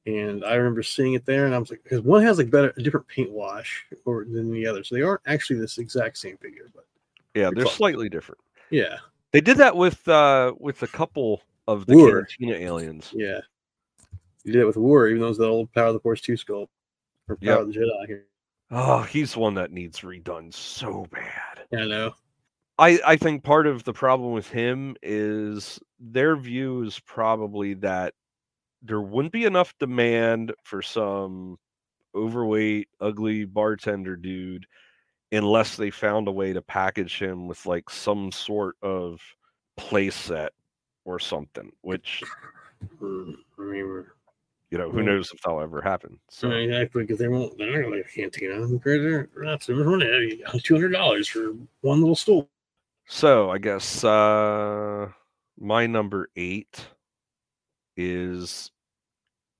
And I remember seeing it there, and I was like, because one has like better, a different paint wash or than the other, so they aren't actually this exact same figure, but yeah, they're, slightly different. Yeah, they did that with uh with a couple of the Wuher. Cantina aliens. Yeah, you did it with Wuher, even though it's the old Power of the Force two sculpt or Power yep. of the Jedi here. Oh, he's one that needs redone so bad. Yeah, I know. I, I think part of the problem with him is their view is probably that there wouldn't be enough demand for some overweight, ugly bartender dude unless they found a way to package him with like some sort of play set or something, which remember. you know, who Mm. knows if that'll ever happen. So So exactly because they won't. They're not going to cantina. They're not so much. Two hundred dollars for one little stool. So I guess uh my number eight is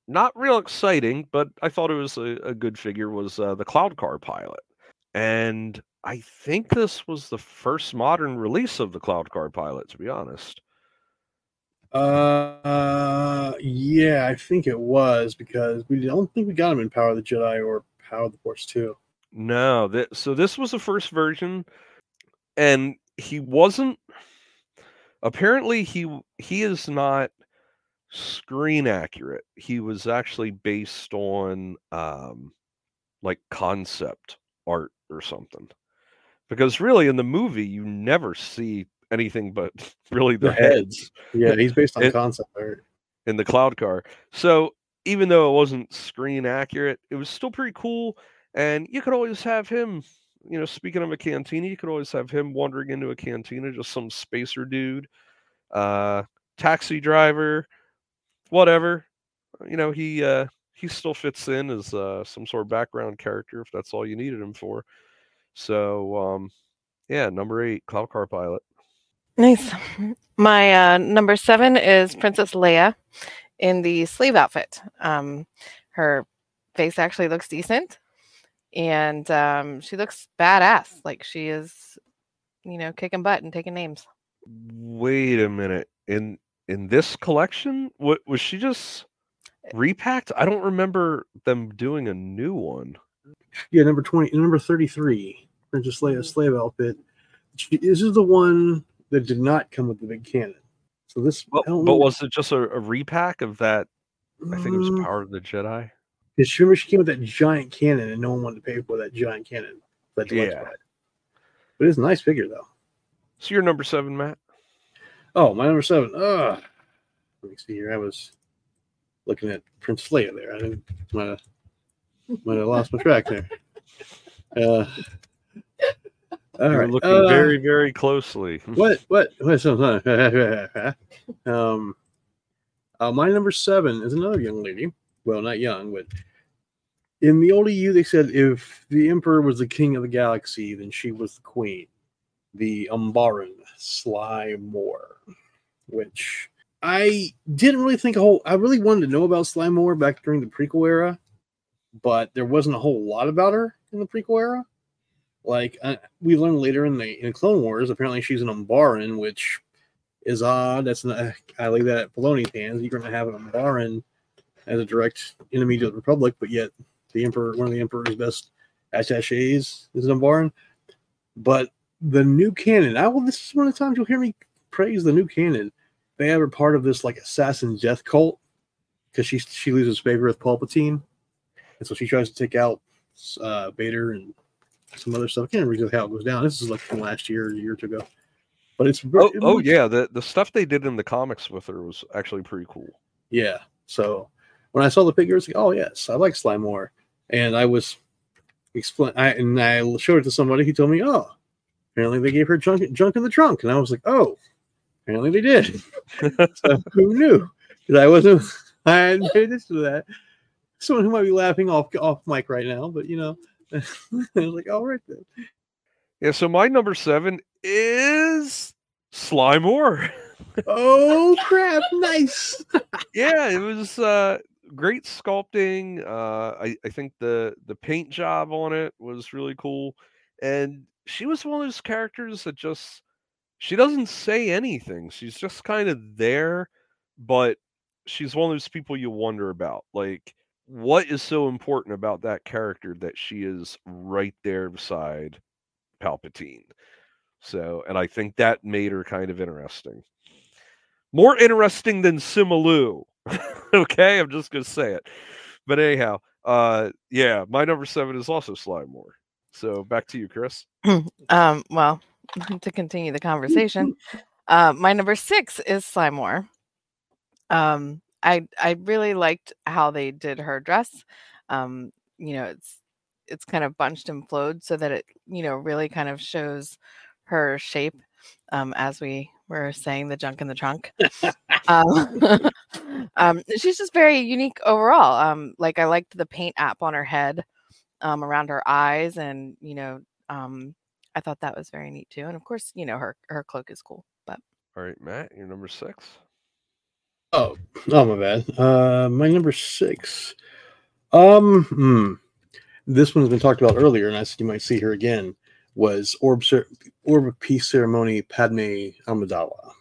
not real exciting, but I thought it was a, a good figure. Was uh, the Cloud Car pilot, and I think this was the first modern release of the Cloud Car pilot. To be honest, Uh, yeah, I think it was because we don't think we got him in Power of the Jedi or Power of the Force Two. no. That so this was the first version, and he wasn't. Apparently, he he is not screen accurate. He was actually based on um like concept art or something. Because really in the movie you never see anything but really the, The heads. Yeah, he's based on It- concept art. in the cloud car. So even though it wasn't screen accurate, it was still pretty cool. And you could always have him, you know, speaking of a cantina, you could always have him wandering into a cantina, just some spacer dude, uh, taxi driver, whatever. You know, he uh he still fits in as uh some sort of background character if that's all you needed him for. So um yeah, number eight, Cloud Car Pilot. Nice. My uh, number seven is Princess Leia in the sleeve outfit. Um, her face actually looks decent, and um, she looks badass. Like she is, you know, kicking butt and taking names. Wait a minute. In in this collection, what was she just repacked? I don't remember them doing a new one. Yeah, number twenty, number thirty-three, Princess Leia slave outfit. She- This is the one that did not come with the big cannon. So this, But, but was it just a, a repack of that? I think it was Mm, Power of the Jedi. Because she remember she came with that giant cannon, and no one wanted to pay for that giant cannon. That Yeah. ride. But it's a nice figure, though. So you're number seven, Matt. Oh, my number seven. Ugh. Let me see here. I was looking at Prince Leia there. I didn't might have might have lost my track there. Uh, all You're right. looking uh, very, very closely. what what what so- um uh, my number seven is another young lady well not young but in the old eu they said if the emperor was the king of the galaxy then she was the queen the umbaran sly moore which i didn't really think a whole i really wanted to know about sly moore back during the prequel era but there wasn't a whole lot about her in the prequel era like uh, we learned later in the in Clone Wars, apparently she's an Umbaran, which is odd. That's not I leave that at Filoni's hands. You're going to have an Umbaran as a direct enemy to the Republic, but yet the Emperor, one of the Emperor's best attaches, is an Umbaran. But the new canon, I will. This is one of the times you'll hear me praise the new canon. They have her part of this like assassin death cult because she she loses favor with Palpatine, and so she tries to take out uh, Vader and some other stuff. I can't remember how it goes down. This is like from last year, a year or two ago. But it's Oh, oh yeah, the the stuff they did in the comics with her was actually pretty cool. yeah. So when I saw the figure, it's like, oh yes, I like Sly Moore. And I was explain, I and I showed it to somebody. He told me, oh, apparently they gave her junk junk in the trunk, and I was like, oh, apparently they did. so who knew? Because I wasn't, I hadn't paid attention to that. Someone who might be laughing off off mic right now, but you know, I was like, all right then. Yeah, so my number seven is Sly Moore. Oh crap! Nice. yeah, it was uh great sculpting. Uh I, I think the the paint job on it was really cool. And she was one of those characters that just she doesn't say anything. She's just kind of there, but she's one of those people you wonder about. Like, what is so important about that character that she is right there beside Palpatine? So, and I think that made her kind of interesting. More interesting than Sim Aloo. okay, I'm just gonna say it. But anyhow, Uh, yeah, my number seven is also Sly Moore. So back to you, Chris. Um, well, to continue the conversation, uh, my number six is Sly Moore. Um, I I really liked how they did her dress. Um, you know, it's it's kind of bunched and flowed so that it you know really kind of shows her shape. Um, as we were saying, the junk in the trunk. um, um, she's just very unique overall. Um, like I liked the paint app on her head, um, around her eyes, and you know, um, I thought that was very neat too. And of course, you know, her her cloak is cool. But All right, Matt, you're number six. Oh, oh my bad. Uh, my number six. Um, hmm. This one's been talked about earlier, and I said you might see her again. Was Orb Cer- Orb of Peace ceremony Padme Amidala.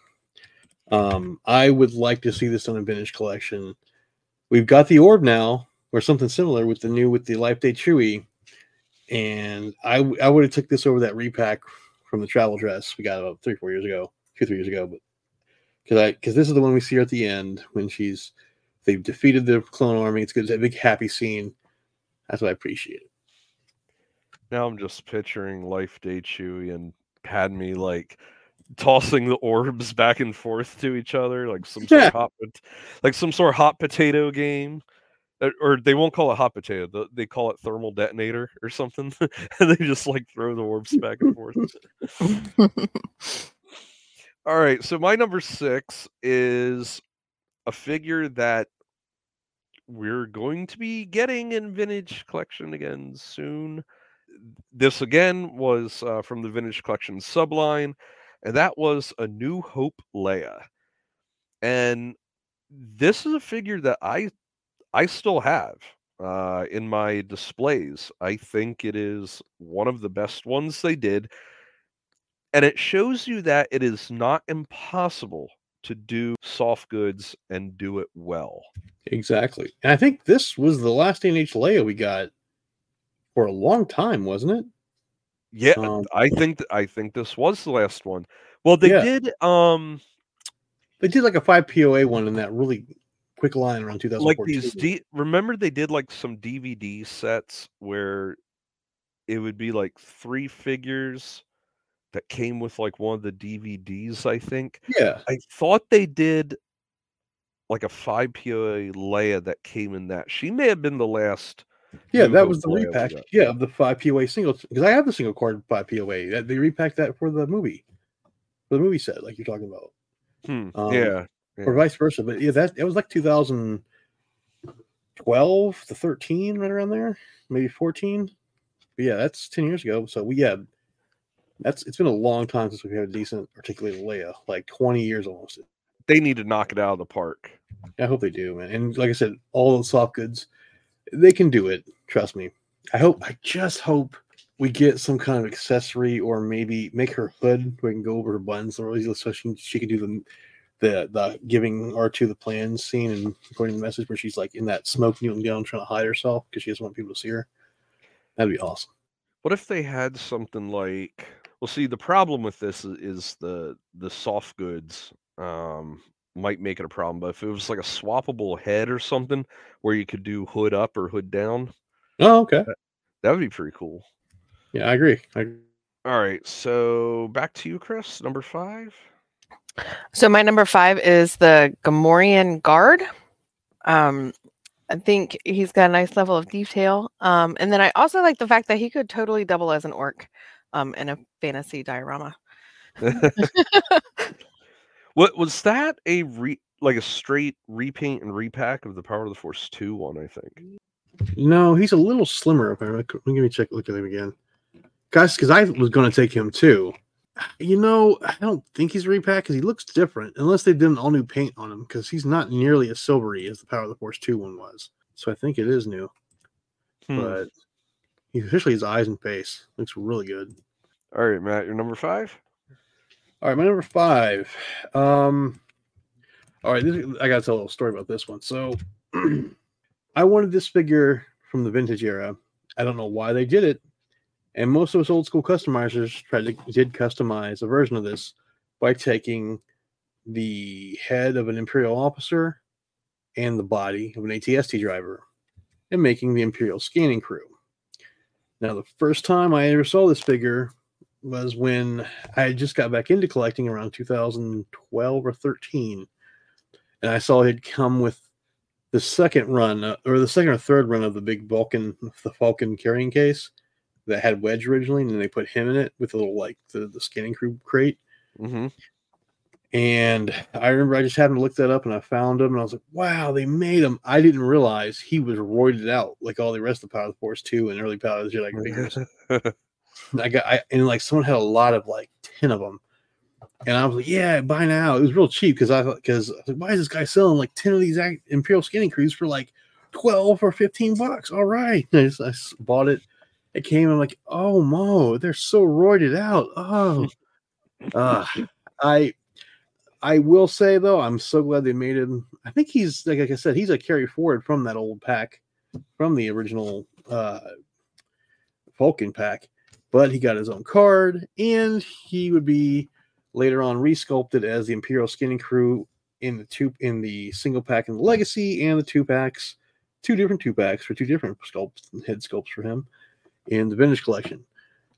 Um, I would like to see this on a vintage collection. We've got the orb now, or something similar with the new with the Life Day Chewie, and I I would have took this over that repack from the travel dress we got about three four years ago, two three years ago, but because I because this is the one we see her at the end when she's they've defeated the clone army. It's good, it's a big happy scene. That's what I appreciate. Now I'm just picturing Life Day Chewie and Padme like tossing the orbs back and forth to each other like some sort Yeah. of hot like some sort of hot potato game. Or they won't call it hot potato. They call it thermal detonator or something. and they just like throw the orbs back and forth. All right, so my number six is a figure that we're going to be getting in vintage collection again soon. This again was uh, from the vintage collection subline, and that was a New Hope Leia. And this is a figure that I I still have uh, in my displays. I think it is one of the best ones they did and it shows you that it is not impossible to do soft goods and do it well. Exactly, and I think this was the last NH Leia we got for a long time, wasn't it? Yeah, Um, I think th- I think this was the last one. Well, they Yeah. did um They did like a five POA one in that really quick line around like 2014. these D- remember they did like some DVD sets where it would be like three figures that came with like one of the DVDs, I think. yeah, I thought they did like a 5 POA Leia that came in that. She may have been the last yeah, that was the repack. Yeah, of the five POA single because I have the single card five POA. They repacked that for the movie, for the movie set, like you're talking about. Hmm, Um, yeah. Or vice versa. But yeah, that it was like 2012 to 13, right around there, maybe 14. But yeah, that's 10 years ago. So we yeah, that's it's been a long time since we've had a decent articulated Leia, like 20 years almost. They need to knock it out of the park. I hope they do, man. And like I said, all those soft goods, they can do it. Trust me. I hope. I just hope we get some kind of accessory, or maybe make her hood. We can go over her buns, or so she she can do the the the giving R two the plans scene and recording the message where she's like in that smoke kneeling down trying to hide herself because she doesn't want people to see her. That'd be awesome. What if they had something like well see the problem with this is, the the soft goods um might make it a problem, but if it was like a swappable head or something where you could do hood up or hood down, Oh, okay. that would be pretty cool. Yeah, I agree. I, All right, so back to you, Chris, number five. So my number five is the Gamorrean Guard. Um, I think he's got a nice level of detail. Um, and then I also like the fact that he could totally double as an orc um, in a fantasy diorama. what was that a re like a straight repaint and repack of the Power of the Force 2 one, I think. no, he's a little slimmer up there. Let me check. Look at him again, guys. Because I was going to take him too. You know, I don't think he's repack because he looks different, unless they did an all new paint on him. Because he's not nearly as silvery as the Power of the Force Two one was. So I think it is new, Hmm. but he, especially his eyes and face looks really good. All right, Matt, you're number five. All right, my number five. Um, all right, this, I got to tell a little story about this one. So, I wanted this figure from the vintage era. I don't know why they did it, and most of us old school customizers tried to did customize a version of this by taking the head of an imperial officer and the body of an ATST driver and making the Imperial scanning crew. Now, the first time I ever saw this figure was when I just got back into collecting around 2012 or 13. And I saw it come with the second run, uh, or the second or third run of the big Vulcan, the Falcon carrying case that had Wedge originally, and then they put him in it with a little like the, the scanning crew crate. Mm-hmm. And I remember I just happened to look that up and I found him and I was like, wow, they made him. I didn't realize he was roided out like all the rest of the Power of the Force 2 and early Power of the Jedi figures. I got, I, and like someone had a lot of like 10 of them. And I was like, yeah, buy now. It was real cheap because I thought, because like, why is this guy selling like 10 of these Imperial scanning crews for like 12 or 15 bucks? All right. I, just, I bought it. It came. I'm like, oh, Mo, they're so roided out. Oh, uh, I, I will say though, I'm so glad they made him. I think he's like, like I said, he's a carry forward from that old pack, from the original uh Falcon pack. But he got his own card, and he would be later on resculpted as the Imperial Scanning Crew in the two in the single pack and the Legacy, and the two packs, two different two packs for two different sculpts, head sculpts for him in the Vintage Collection.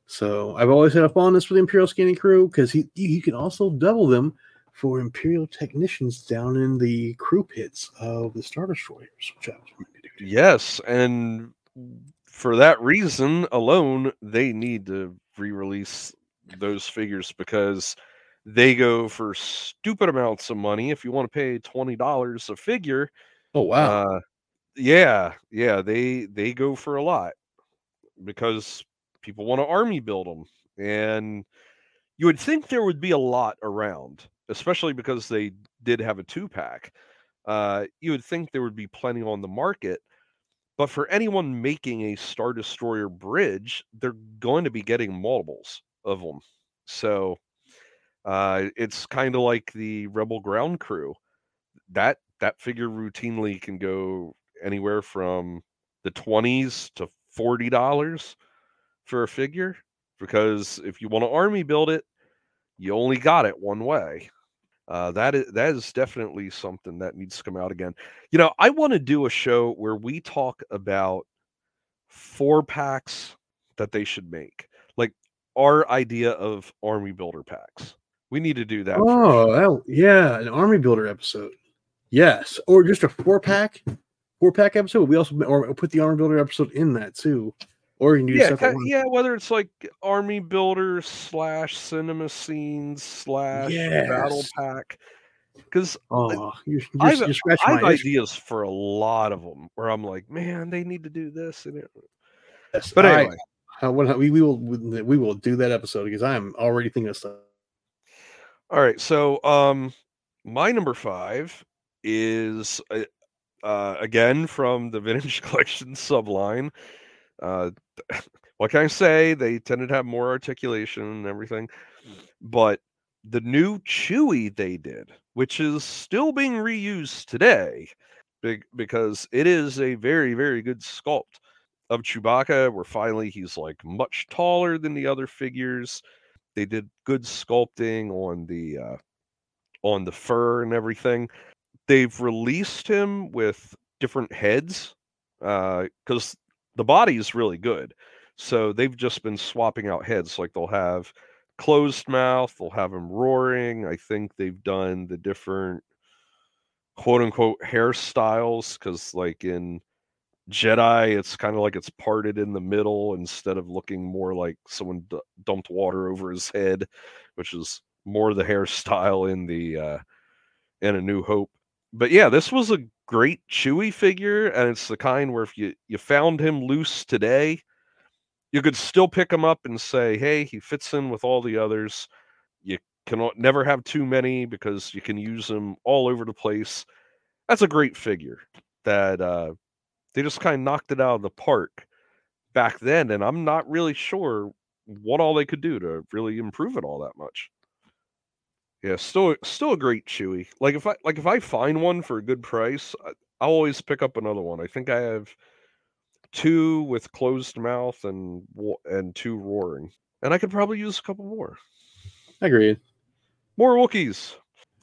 So I've always had a fondness for the Imperial Scanning Crew because he you can also double them for Imperial technicians down in the crew pits of the Star Destroyers, which I was to do. Yes, and for that reason alone, they need to re-release those figures because they go for stupid amounts of money. If you want to pay twenty dollars a figure, oh wow, uh, yeah, yeah, they they go for a lot because people want to army build them, and you would think there would be a lot around especially because they did have a two pack. Uh, you would think there would be plenty on the market, but for anyone making a Star Destroyer bridge, they're going to be getting multiples of them. So uh, it's kind of like the Rebel Ground Crew. That that figure routinely can go anywhere from the twenties to forty dollars for a figure because if you want to army build it, you only got it one way. Uh, that is that is definitely something that needs to come out again. You know, I want to do a show where we talk about four packs that they should make, like our idea of army builder packs. We need to do that. Oh, yeah, an army builder episode. Yes, or just a four pack, four pack episode. We also or put the army builder episode in that too. Or you can do yeah, kind of, yeah, whether it's like army builder slash cinema scenes slash yes. battle pack. Because oh, you're, you're, I've, you're I have ideas for a lot of them where I'm like, man, they need to do this and it. Yes, but anyway, I, we, we will we will do that episode because I am already thinking of stuff. All right, so um, my number five is uh, again from the vintage collection subline. Uh, what can I say? They tended to have more articulation and everything. But the new Chewie they did, which is still being reused today, big, because it is a very, very good sculpt of Chewbacca, where finally he's like much taller than the other figures. They did good sculpting on the uh, on the fur and everything. They've released him with different heads because uh, the body is really good. So they've just been swapping out heads. Like they'll have closed mouth, they'll have him roaring. I think they've done the different quote unquote hairstyles because, like in Jedi, it's kind of like it's parted in the middle instead of looking more like someone d- dumped water over his head, which is more the hairstyle in the uh, in A New Hope. But yeah, this was a great Chewie figure, and it's the kind where if you you found him loose today, you could still pick him up and say, "Hey, he fits in with all the others." You can never have too many because you can use them all over the place. That's a great figure that uh, they just kind of knocked it out of the park back then, and I'm not really sure what all they could do to really improve it all that much. Yeah, still still a great Chewie. Like if I like if I find one for a good price, I'll always pick up another one. I think I have two with closed mouth and and two roaring, and I could probably use a couple more. Agreed. More Wookiees.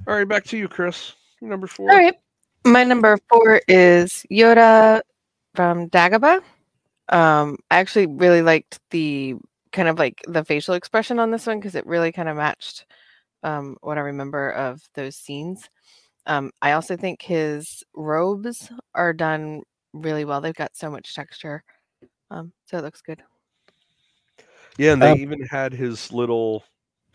All right, back to you, Chris. Number four. All right, my number four is Yoda from Dagobah. Um, I actually really liked the kind of like the facial expression on this one because it really kind of matched um, what I remember of those scenes. Um, I also think his robes are done really well. They've got so much texture, um, so it looks good. Yeah, and they Um, even had his little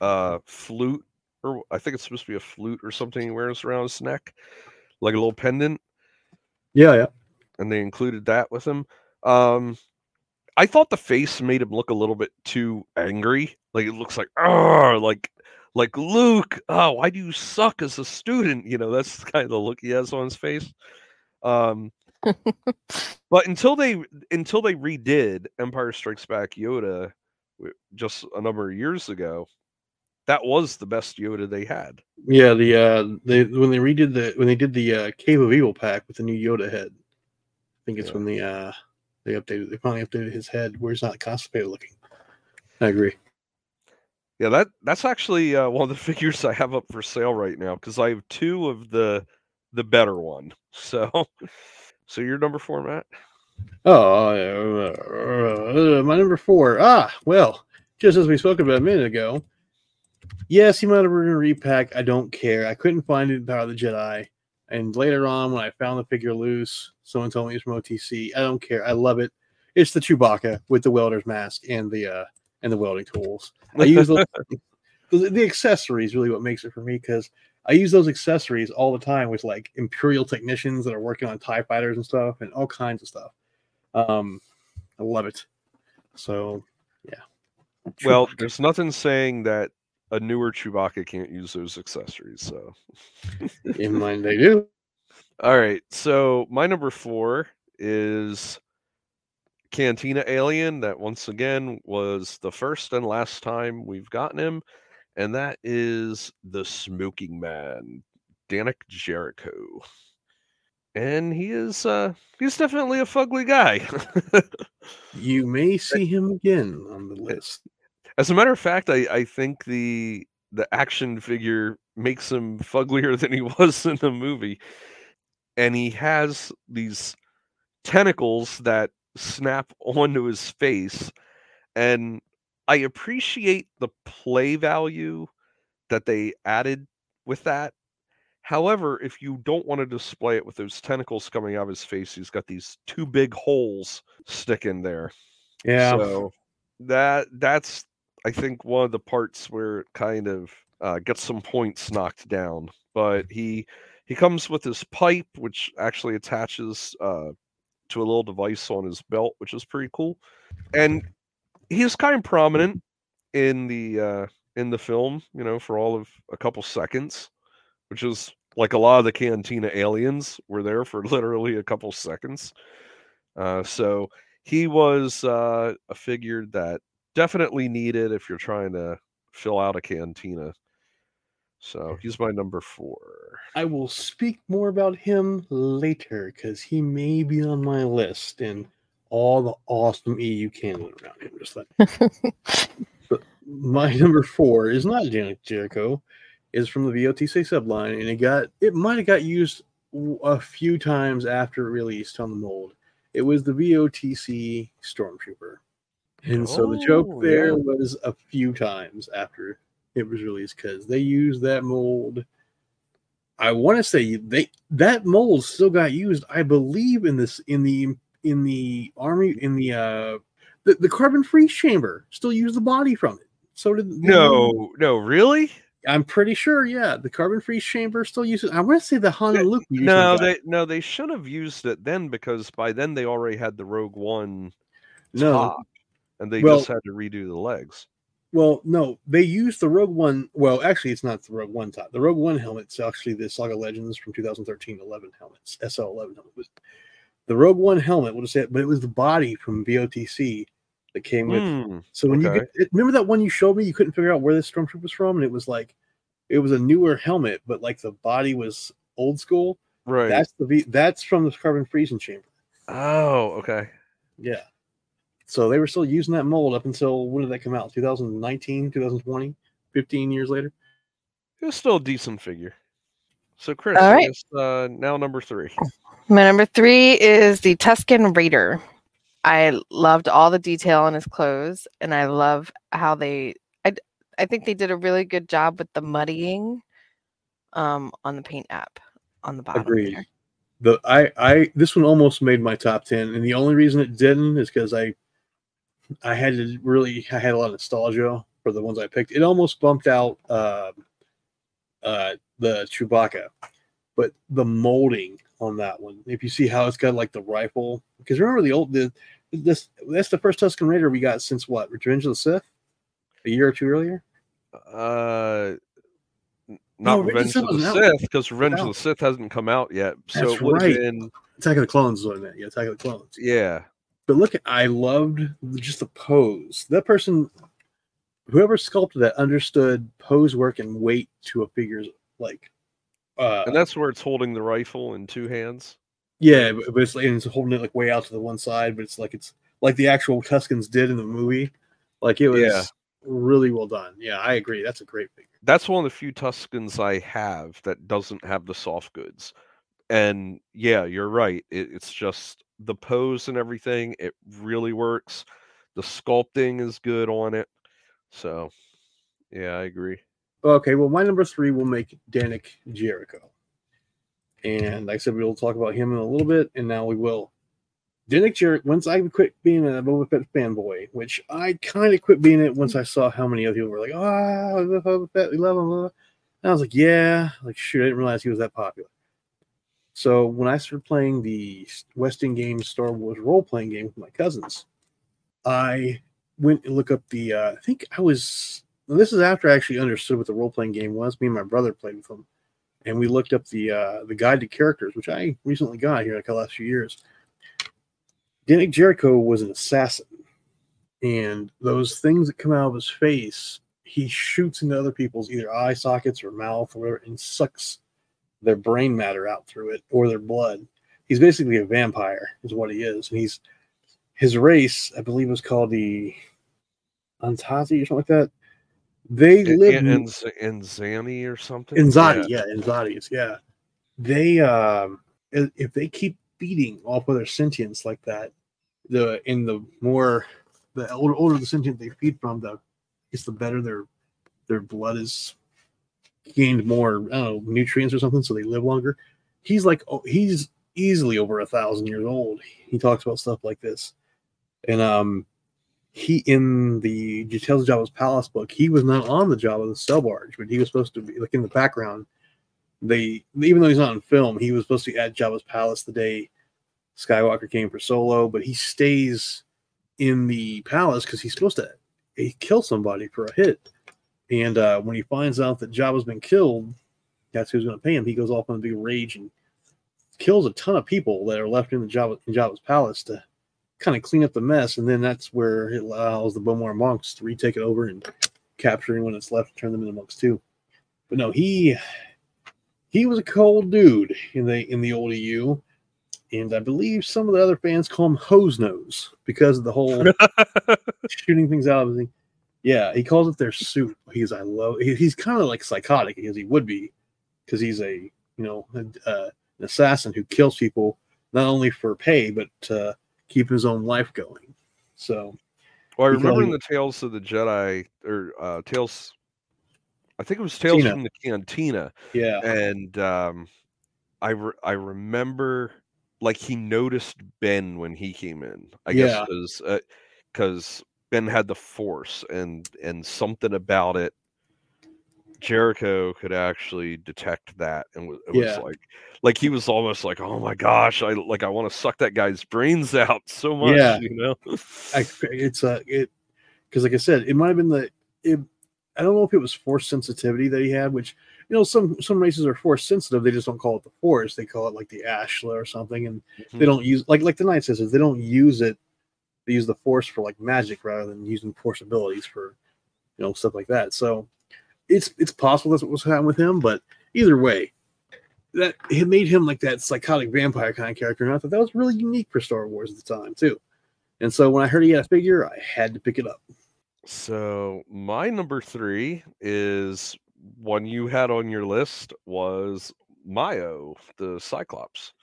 uh flute, or I think it's supposed to be a flute or something he wears around his neck, like a little pendant, Yeah, yeah. and they included that with him. Um, I thought the face made him look a little bit too angry. Like it looks like, oh, like like Luke, oh, why do you suck as a student? You know, that's kind of the look he has on his face. Um, but until they until they redid Empire Strikes Back Yoda just a number of years ago, that was the best Yoda they had. Yeah, the uh they when they redid the when they did the uh Cave of Evil pack with the new Yoda head. I think it's Yeah. when the uh they updated they finally updated his head where he's not constipated looking. I agree. Yeah, that that's actually uh, one of the figures I have up for sale right now because I have two of the the better one. So, so you're number four, Matt. Oh, uh, my number four. Ah, well, just as we spoke about a minute ago. Yes, he might have been a repack. I don't care. I couldn't find it in Power of the Jedi. And later on, when I found the figure loose, someone told me it's from OTC. I don't care. I love it. It's the Chewbacca with the welder's mask and the uh and the welding tools. I use those, the, the accessories really what makes it for me because I use those accessories all the time with like Imperial technicians that are working on Tie fighters and stuff and all kinds of stuff. Um, I love it. So, yeah. Well, there's nothing saying that a newer Chewbacca can't use those accessories. So, in mind they do. all right. So my number four is Cantina Alien. That once again was the first and last time we've gotten him, and that is the Smoking Man, Dannik Jerriko. And he is uh he's definitely a fugly guy. You may see him again on the list. As a matter of fact, I, I think the the action figure makes him fugglier than he was in the movie. And he has these tentacles that snap onto his face. And I appreciate the play value that they added with that. However, if you don't want to display it with those tentacles coming out of his face, he's got these two big holes sticking there. Yeah. So that that's I think one of the parts where it kind of uh, gets some points knocked down. But he he comes with his pipe, which actually attaches uh, to a little device on his belt, which is pretty cool. And he's kind of prominent in the uh, in the film, you know, for all of a couple seconds, which is like a lot of the Cantina aliens were there for literally a couple seconds. Uh, so he was uh, a figure that definitely needed if you're trying to fill out a cantina. So he's my number four. I will speak more about him later because he may be on my list and all the awesome EU canon around him. Just like but my number four is not Janet Jericho, is from the VOTC subline, and it got it might have got used a few times after it released on the mold. It was the VOTC Stormtrooper. And so the joke Oh, there yeah. was a few times after it was released because they used that mold. I want to say they that mold still got used, I believe, in this in the in the army in the uh the, the carbon freeze chamber still used the body from it. So did No, no, really? I'm pretty sure, yeah. The carbon freeze chamber still uses I want to say the Han and Luke. No, they no, they should have used it then because by then they already had the Rogue One no. top, and they Well- just had to redo the legs. Well, no, they used the Rogue One. Well, actually, it's not the Rogue One top. The Rogue One helmet's actually the Saga Legends from 2013 11 helmets, SL 11 helmet. But The Rogue One helmet, we'll just say it, but it was the body from VOTC that came with. Hmm, So when you get, remember that one you showed me, you couldn't figure out where this stormtrooper was from, and it was like, it was a newer helmet, but like the body was old school. right. That's the V. That's from the carbon freezing chamber. oh, okay. Yeah. So they were still using that mold up until when did that come out? 2019, 2020, 15 years later. It was still a decent figure. So Chris, All I right. guess, uh, now number three. My number three is the Tusken Raider. I loved all the detail on his clothes, and I love how they. I I think they did a really good job with the muddying, um, on the paint app on the bottom. Agreed. there. The I I this one almost made my top ten, and the only reason it didn't is because I I had to really I had a lot of nostalgia for the ones I picked. It almost bumped out uh, uh, the Chewbacca, but the molding on that one. If you see how it's got like the rifle, because remember the old the this that's the first Tusken Raider we got since what Revenge of the Sith, a year or two earlier. Uh, n- No, not Revenge of the Sith wasn't because Revenge of the Sith hasn't come out yet. So That's it right. been Attack of the Clones is what I meant. Yeah, Attack of the Clones. yeah. But look, I loved just the pose. That person, whoever sculpted that, understood pose work and weight to a figure's like. Uh, And that's where it's holding the rifle in two hands. yeah, but, but it's, and it's holding it like way out to the one side, but it's like it's like the actual Tuskens did in the movie. Like it was Yeah. really well done. Yeah, I agree. That's a great figure. That's one of the few Tuskens I have that doesn't have the soft goods. And yeah, you're right. It, it's just the pose and everything. It really works. The sculpting is good on it. So yeah, I agree. Okay, well, my number three will make Dannik Jerriko. And like I said, we'll talk about him in a little bit, and now we will. Dannik Jerriko, once I quit being a Boba Fett fanboy, which I kind of quit being it once I saw how many other people were like, oh, Boba Fett, we love him. blah, blah." And I was like, yeah, like, shoot, I didn't realize he was that popular. So when I started playing the West End Games Star Wars role playing game with my cousins, I went and looked up the, uh, I think I was well, this is after I actually understood what the role playing game was. Me and my brother played with them, and we looked up the uh, the guide to characters, which I recently got here like the last few years. Danik Jericho was an assassin, and those things that come out of his face, he shoots into other people's either eye sockets or mouth or whatever, and sucks their brain matter out through it or their blood. He's basically a vampire, is what he is, and he's his race, I believe, was called the Anzati or something like that. They live in, in, in Zani or something. Inzadi, yeah, Inzadis, yeah. They um if they keep feeding off of their sentience like that, the in the more the older, older the sentient they feed from, the it's the better their their blood is gained more know nutrients or something, so they live longer. He's like oh, he's easily over a thousand years old. He talks about stuff like this, and um he in the Tales of Jabba's Palace book, he was not on the Jabba the Cell Barge, but he was supposed to be like in the background. They even though he's not in film, he was supposed to be at Jabba's palace the day Skywalker came for Solo, but he stays in the palace because he's supposed to he kill somebody for a hit. And uh, when he finds out that Jabba's been killed, that's who's going to pay him. He goes off on a big rage and kills a ton of people that are left in the Jabba in Jabba's palace to kind of clean up the mess, and then that's where it allows the B'omarr monks to retake it over and capture anyone that's left, and turn them into monks too. But no, he he was a cold dude in the in the old EU, and I believe some of the other fans call him hose nose because of the whole shooting things out of the Yeah, he calls it their suit. He's I love. He, he's kind of like psychotic as he would be, because he's a you know a, uh, an assassin who kills people not only for pay but uh, keep his own life going. So Well, I remember in the Tales of the Jedi or uh, Tales. I think it was Tales Tina. from the Cantina, yeah, and um, I re- I remember like he noticed Ben when he came in. I Yeah. guess because because Ben had the Force and and something about it. Jerriko could actually detect that, and wa- it was Yeah. like, like he was almost like, "Oh my gosh, I like I want to suck that guy's brains out so much," Yeah. you know. I, it's a it because like I said, it might have been the it. I don't know if it was force sensitivity that he had, which you know some some races are force sensitive. They just don't call it the force; they call it like the Ashla or something, and they Mhm. don't use like like the Night Sisters. They don't use it. They use the force for like magic rather than using force abilities for you know stuff like that. So it's it's possible that's what was happening with him, but either way, that it made him like that psychotic vampire kind of character, and I thought that was really unique for Star Wars at the time too. And so when I heard he had a figure, I had to pick it up. So my number three is one you had on your list was Myo, the Cyclops.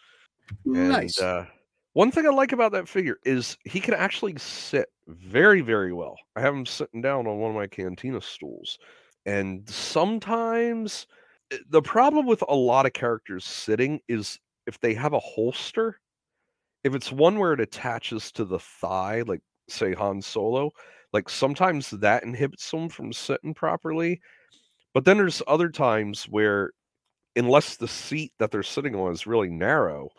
And Nice. uh, one thing I like about that figure is he can actually sit very, very well. I have him sitting down on one of my cantina stools. And sometimes eh, the problem with a lot of characters sitting is if they have a holster, if it's one where it attaches to the thigh, like say Han Solo, like sometimes that inhibits them from sitting properly. But then there's other times where, unless the seat that they're sitting on is really narrow,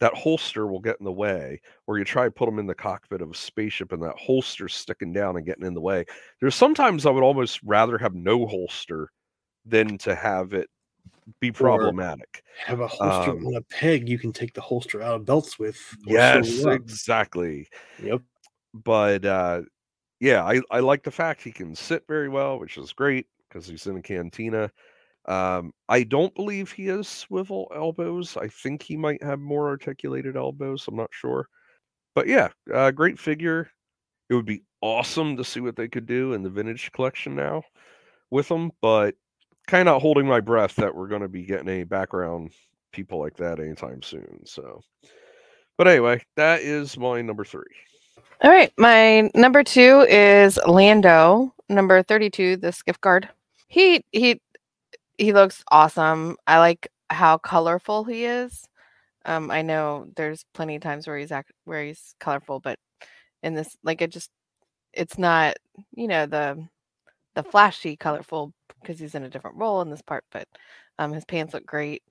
that holster will get in the way. Or you try to put them in the cockpit of a spaceship and that holster's sticking down and getting in the way. There's sometimes I would almost rather have no holster than to have it be problematic. Have a holster Um, on a peg you can take the holster out of belts with. Yes, exactly. Yep. but uh yeah i i like the fact he can sit very well which is great because he's in a cantina um i don't believe he has swivel elbows i think he might have more articulated elbows i'm not sure but yeah uh great figure it would be awesome to see what they could do in the vintage collection now with him but kind of holding my breath that we're going to be getting any background people like that anytime soon so but anyway that is my number three All right, my number two is Lando. Number thirty-two, the skiff guard. He he he looks awesome. I like how colorful he is. Um, I know there's plenty of times where he's act where he's colorful, but in this, like it just, it's not you know the the flashy colorful because he's in a different role in this part. But um, his pants look great,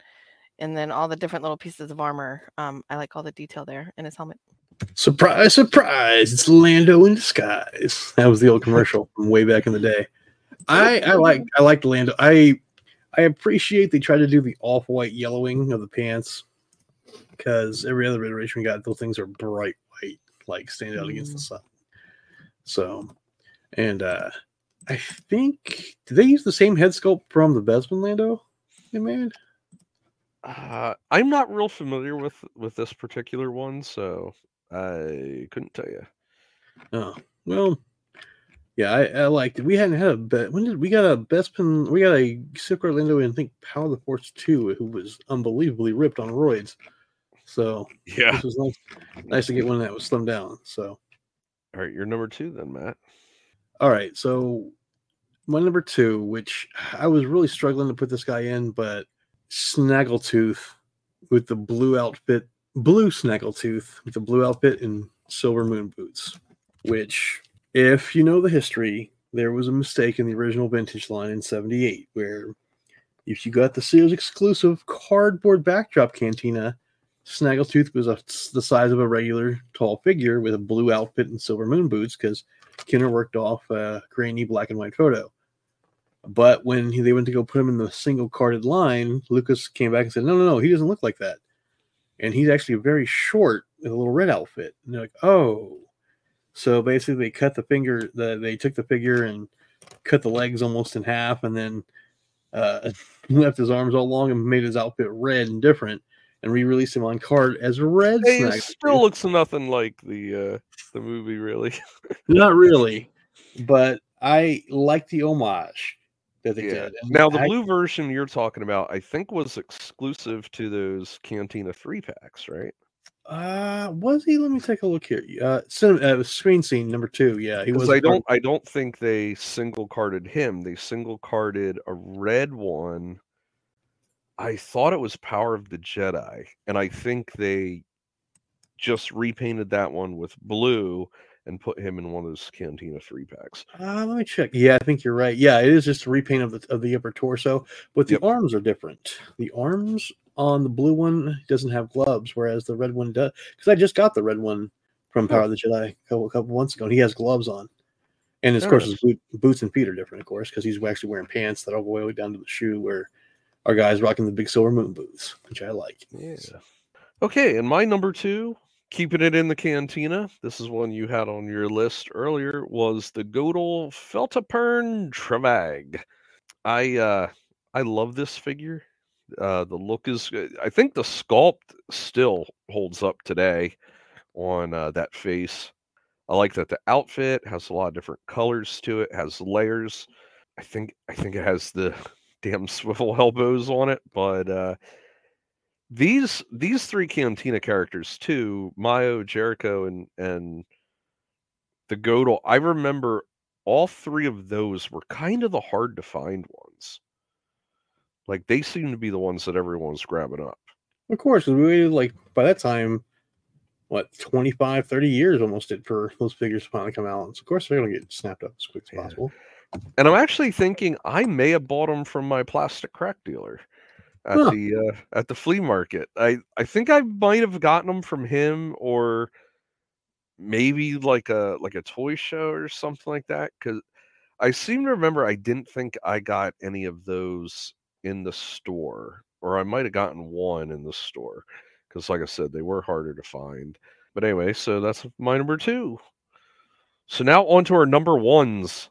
and then all the different little pieces of armor. Um, I like all the detail there in his helmet. Surprise, surprise! It's Lando in disguise. That was the old commercial from way back in the day. I I like I like the Lando. I I appreciate they tried to do the off white yellowing of the pants because every other iteration we got those things are bright white, like stand out against the sun. So, and uh I think did they use the same head sculpt from the Bespin Lando they made? Uh, I'm not real familiar with with this particular one, so I couldn't tell you. Oh well, yeah, I, I liked it. We hadn't had a bet. When did we got a Bespin? We got a Silk Orlando and I think Power of the Force two, who was unbelievably ripped on roids. So Yeah. this was nice, nice to get one that was slimmed down. So All right, you're number two then, Matt. all right, so my number two, which I was really struggling to put this guy in, but Snaggletooth with the blue outfit, blue Snaggletooth with the blue outfit and silver moon boots. Which, if you know the history, there was a mistake in the original vintage line in '78 where if you got the Sears exclusive cardboard backdrop cantina, Snaggletooth was a, the size of a regular tall figure with a blue outfit and silver moon boots because Kenner worked off a grainy black and white photo. But when he, they went to go put him in the single carded line, Lucas came back and said, "No, no, no, he doesn't look like that." And he's actually very short with a little red outfit. And they're like, "Oh." So basically, they cut the finger. The, they took the figure and cut the legs almost in half, and then uh, left his arms all long and made his outfit red and different, and re-released him on card as red. Hey, it still looks nothing like the uh the movie, really. Not really, but I like the homage that they Yeah. did. And Now the I- blue version you're talking about, I think, was exclusive to those Cantina three packs, right? Uh, was he? Let me take a look here. Uh, cin- uh screen scene number two. Yeah, he was. I don't, I don't think they single carded him. They single carded a red one. I thought it was Power of the Jedi, and I think they just repainted that one with blue and put him in one of those Cantina three packs. Uh, let me check. Yeah, I think you're right. Yeah, it is just a repaint of the of the upper torso, but the Yep. arms are different. The arms on the blue one doesn't have gloves, whereas the red one does. Because I just got the red one from Power of the Jedi a couple, couple months ago, and he has gloves on. And of course, his boot, boots and feet are different, of course, because he's actually wearing pants that all the way down to the shoe. Where our guy's rocking the big silver moon boots, which I like. Yeah. Okay, and my number two, keeping it in the cantina. This is one you had on your list earlier. Was the Gotal Feltipern Trevagg. I uh I love this figure. Uh the look is, I think the sculpt still holds up today on uh, that face. I like that the outfit has a lot of different colors to it, has layers. I think I think it has the damn swivel elbows on it, but uh these these three Cantina characters too, Myo, Jerriko, and and the Gotal. I remember all three of those were kind of the hard to find ones. Like they seem to be the ones that everyone's grabbing up. Of course, we waited like by that time, what 25, 30 years almost did for those figures to finally come out. So of course they're gonna get snapped up as quick as Yeah. possible. And I'm actually thinking I may have bought them from my plastic crack dealer at Huh. the uh, at the flea market. I I think I might have gotten them from him or maybe like a like a toy show or something like that cuz I seem to remember I didn't think I got any of those in the store or I might have gotten one in the store cuz like I said they were harder to find. But anyway, so that's my number 2. So now on to our number ones.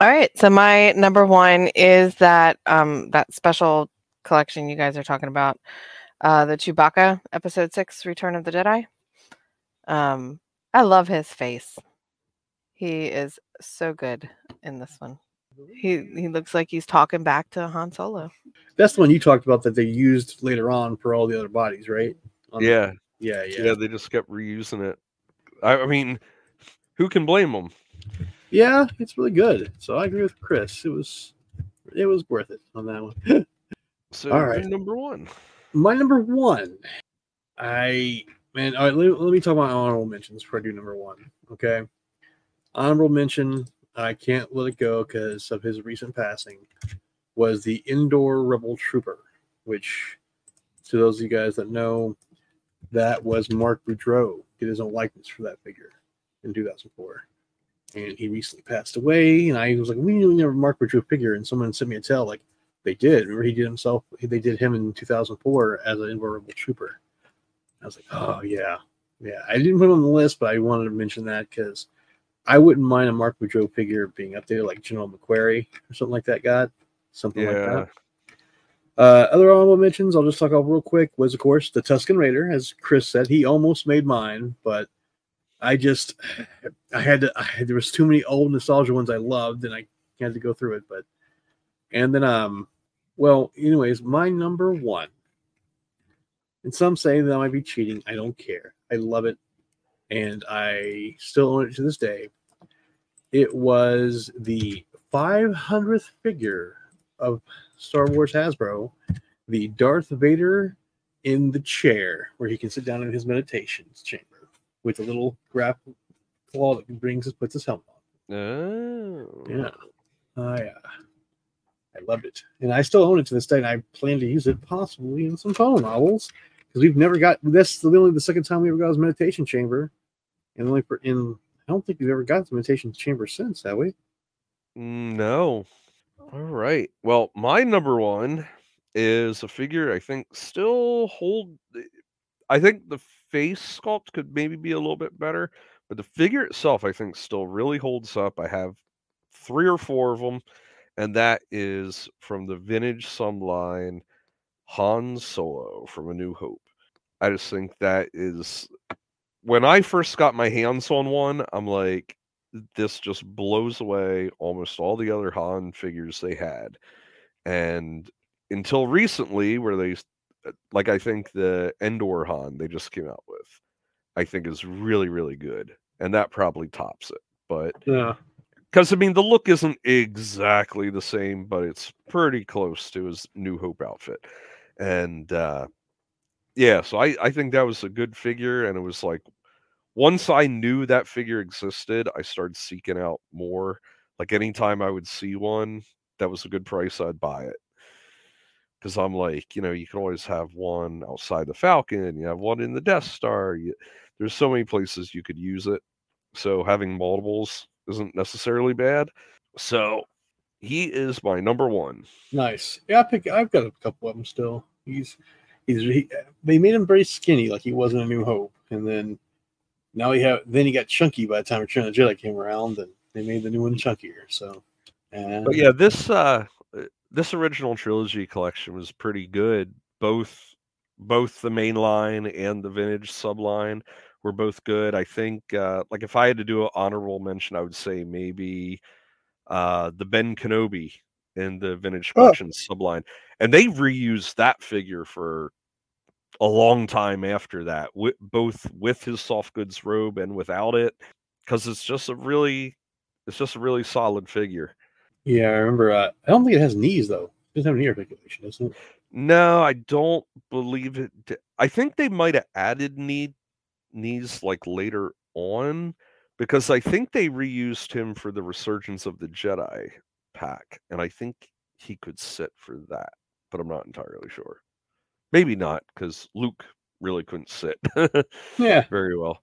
All right. So my number one is that um that special collection you guys are talking about, uh the Chewbacca episode six, Return of the Jedi. Um, I love his face. He is so good in this one. He he looks like he's talking back to Han Solo. That's the one you talked about that they used later on for all the other bodies, right? On the- Yeah. yeah, Yeah. yeah, they just kept reusing it. I, I mean, who can blame them? yeah. It's really good. So I agree with Chris. It was, it was worth it on that one. So, all right. number one. My number one, I man, all right, let, let me talk about honorable mentions before I do number one. Okay, honorable mention, I can't let it go because of his recent passing. Was the Endor rebel trooper, which, to those of you guys that know, that was Mark Boudreaux did his own likeness for that figure in 2004. And he recently passed away, and I was like, "We a Mark Boudreaux figure," and someone sent me a tell like they did. Remember, he did himself. They did him in 2004 as an Endor Rebel trooper. I was like, oh yeah, yeah. I didn't put him on the list, but I wanted to mention that because I wouldn't mind a Mark Boudreaux figure being updated, like General McQuarrie or something like that. Got something like that. Uh, other honorable mentions, I'll just talk off real quick. Was of course the Tusken Raider, as Chris said, he almost made mine, but I just I had to. I had, there was too many old nostalgia ones I loved, and I had to go through it. But and then um, well, anyways, my number one. And some say that I might be cheating. I don't care. I love it, and I still own it to this day. It was the 500th figure of Star Wars Hasbro, the Darth Vader in the chair where he can sit down in his meditations chamber with a little grapple claw that brings his puts his helmet on. Oh. Yeah. I uh, I loved it, and I still own it to this day. And I plan to use it possibly in some photo novels because we've never got this. The only the second time we ever got his meditation chamber, and only for in. I don't think we've ever got the meditation chamber since, have we? Mm, No. All right. Well, my number one is a figure I think still hold. I think the face sculpt could maybe be a little bit better, but the figure itself I think still really holds up. I have three or four of them, and that is from the vintage subline Han Solo from A New Hope. I just think that is when I first got my hands on one, I'm like, this just blows away almost all the other Han figures they had. And until recently, where they, uh, like, I think the Endor Han they just came out with, I think is really, really good. And that probably tops it. But Yeah. because, I mean, the look isn't exactly the same, but it's pretty close to his New Hope outfit. And, uh, yeah, so I, I think that was a good figure. And it was like, once I knew that figure existed, I started seeking out more. Like anytime I would see one that was a good price, I'd buy it. Because I'm like, you know, you can always have one outside the Falcon, you have one in the Death Star. You, there's so many places you could use it. So having multiples isn't necessarily bad. So he is my number one. Nice. Yeah, I pick. I've got a couple of them still. He's he's he, they made him very skinny, like he wasn't a New Hope, and then now he have then he got chunky by the time Return of the Jedi came around, and they made the new one chunkier. So, and But yeah, this uh this original trilogy collection was pretty good. Both both the main line and the vintage subline were both good. I think uh like if I had to do an honorable mention, I would say maybe uh the Ben Kenobi in the vintage Oh. collection subline. And they reused that figure for a long time after that, wi- both with his soft goods robe and without it, because it's just a really, it's just a really solid figure. Yeah, I remember. Uh, I don't think it has knees though. It doesn't have knee articulation, doesn't it? No, I don't believe it. I think they might have added knee knees like later on because I think they reused him for the Resurgence of the Jedi pack, and I think he could sit for that, but I'm not entirely sure. Maybe not because Luke really couldn't sit Yeah. very well.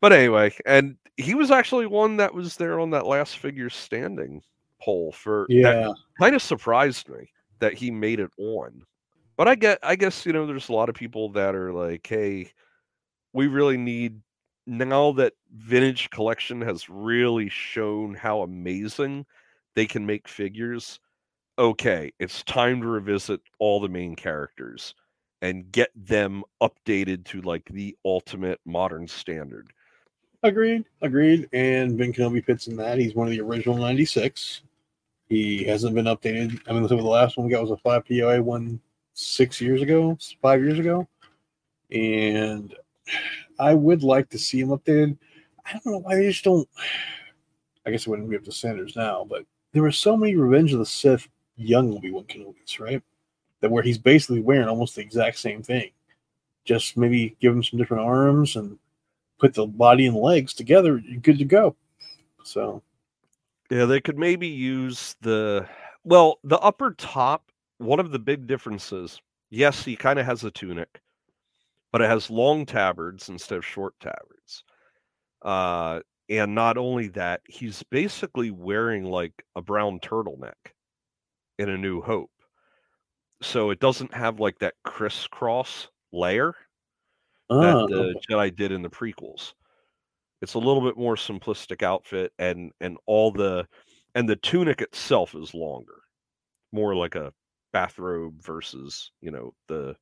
But anyway, and he was actually one that was there on that last figure standing poll for Yeah. kind of surprised me that he made it on. But I get I guess you know there's a lot of people that are like, hey, we really need now that vintage collection has really shown how amazing they can make figures. Okay, it's time to revisit all the main characters and get them updated to like the ultimate modern standard. Agreed. Agreed. And Ben Kenobi fits in that. He's one of the original 96. He hasn't been updated. I mean, the last one we got was a 5 POA one six years ago, five years ago. And I would like to see him updated. I don't know why they just don't. I guess it wouldn't be up to Sanders now, but there were so many Revenge of the Sith young Obi Wan Kenobis, right? That where he's basically wearing almost the exact same thing. Just maybe give him some different arms and put the body and legs together, you're good to go. So Yeah, they could maybe use the well, the upper top. One of the big differences, yes, he kind of has a tunic, but it has long tabards instead of short tabards. Uh, and not only that, he's basically wearing like a brown turtleneck in A New Hope. So it doesn't have like that crisscross layer that ah, the. Jedi did in the prequels. It's a little bit more simplistic outfit, and and all the and the tunic itself is longer, more like a bathrobe versus you know the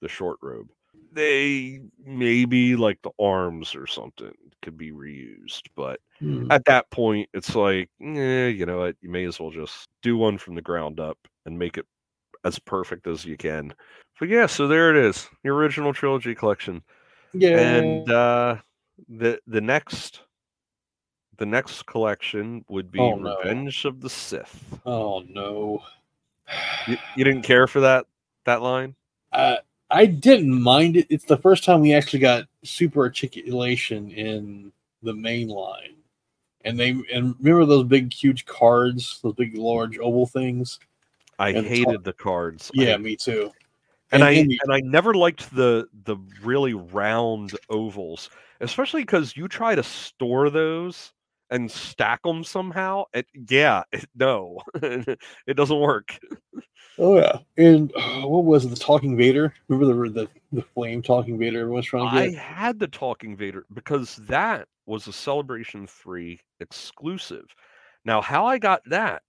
the short robe. They maybe like the arms or something could be reused, but Hmm. at that point, it's like, eh, you know what? You may as well just do one from the ground up and make it as perfect as you can. But yeah, so there it is, the original trilogy collection yeah. and uh the the next the next collection would be Oh, no. revenge of the sith oh no. you, you didn't care for that that line Uh, I didn't mind it. It's the first time we actually got super articulation in the main line. And they and remember those big huge cards, those big large oval things? i And the hated the cards I- Yeah, me too. and, I and the- and I never liked the the really round ovals, especially because you try to store those and stack them somehow. It, yeah, it, no, it doesn't work. Oh yeah, and uh, what was it? The Talking Vader. Remember the the, the flame Talking Vader everyone's trying to get? I had the Talking Vader because that was a Celebration 3 exclusive. Now, how I got that,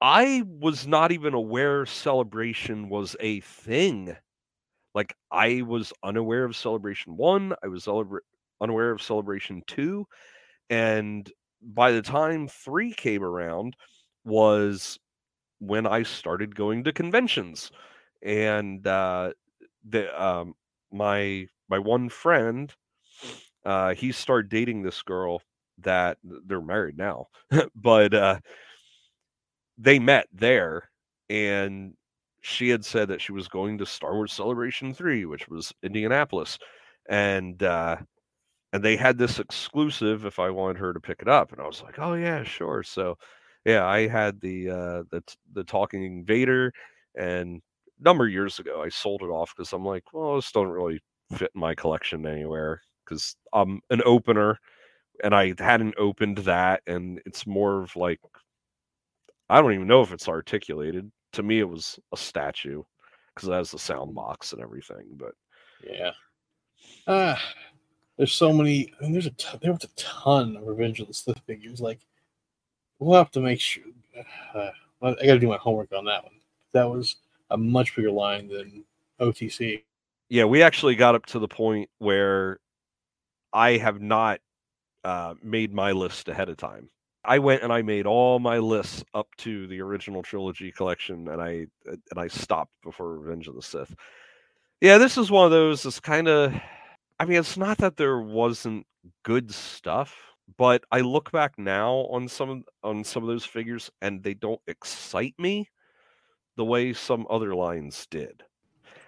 I was not even aware Celebration was a thing. Like, I was unaware of Celebration 1, I was unaware of Celebration 2, and by the time 3 came around, was when I started going to conventions. And uh, the um, my my one friend uh he started dating this girl that they're married now but uh they met there and she had said that she was going to Star Wars Celebration 3 which was Indianapolis and uh and they had this exclusive if I wanted her to pick it up and I was like oh yeah sure so yeah I had the uh the the talking Vader and a number of years ago I sold it off because I'm like well this don't really fit in my collection anywhere because I'm an opener and I hadn't opened that and it's more of like I don't even know if it's articulated. To me it was a statue because it has the sound box and everything. But Yeah. Ah, there's so many. I mean, there's a ton, there was a ton of Revenge of the Sith figures. Like, we'll have to make sure. Uh, I got to do my homework on that one. That was a much bigger line than OTC. yeah, we actually got up to the point where I have not uh, made my list ahead of time. I went and I made all my lists up to the original trilogy collection, and I and I stopped before Revenge of the Sith. Yeah, this is one of those. It's kind of. I mean, it's not that there wasn't good stuff, but I look back now on some on some of those figures, and they don't excite me the way some other lines did.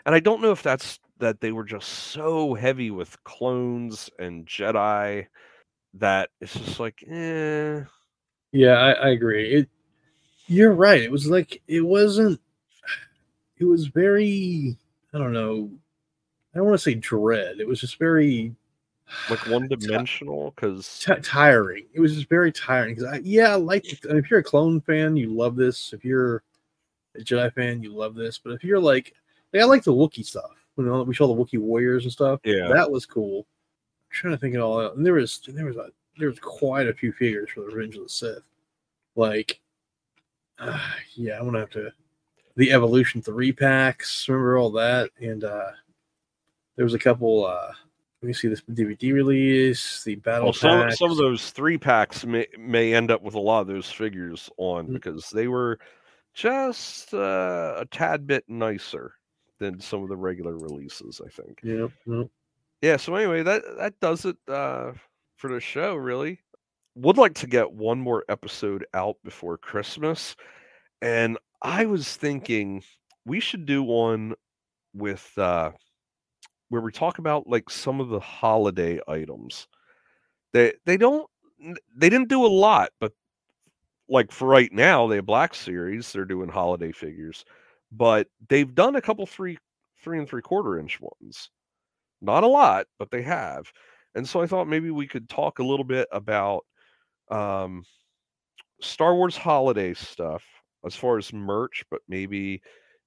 And I don't know if that's that they were just so heavy with clones and Jedi that it's just like, eh. Yeah, I, I agree. It, you're right. It was like it wasn't. It was very. I don't know. I don't want to say dread. It was just very like one dimensional because t- tiring. It was just very tiring. Because I, yeah, I like if you're a clone fan, you love this. If you're a Jedi fan, you love this. But if you're like, like I like the Wookiee stuff. You know, we saw the Wookiee warriors and stuff. Yeah, that was cool. I'm trying to think it all out. And there was there was a there was quite a few figures for the Revenge of the Sith. Like, uh, yeah, I'm gonna have to the Evolution three packs. Remember all that? And uh there was a couple. uh let me see this DVD release, the battle. Well, some some of those three packs may may end up with a lot of those figures on mm-hmm. because they were just uh, a tad bit nicer than some of the regular releases. I think. Yeah. Yep. Yeah. So anyway, that that does it uh, for the show. Really, would like to get one more episode out before Christmas, and I was thinking we should do one with. Uh, where we talk about like some of the holiday items. They they don't they didn't do a lot, but like for right now, they have Black Series, they're doing holiday figures, but they've done a couple three three and three quarter inch ones. Not a lot, but they have. And so I thought maybe we could talk a little bit about um, Star Wars holiday stuff as far as merch, but maybe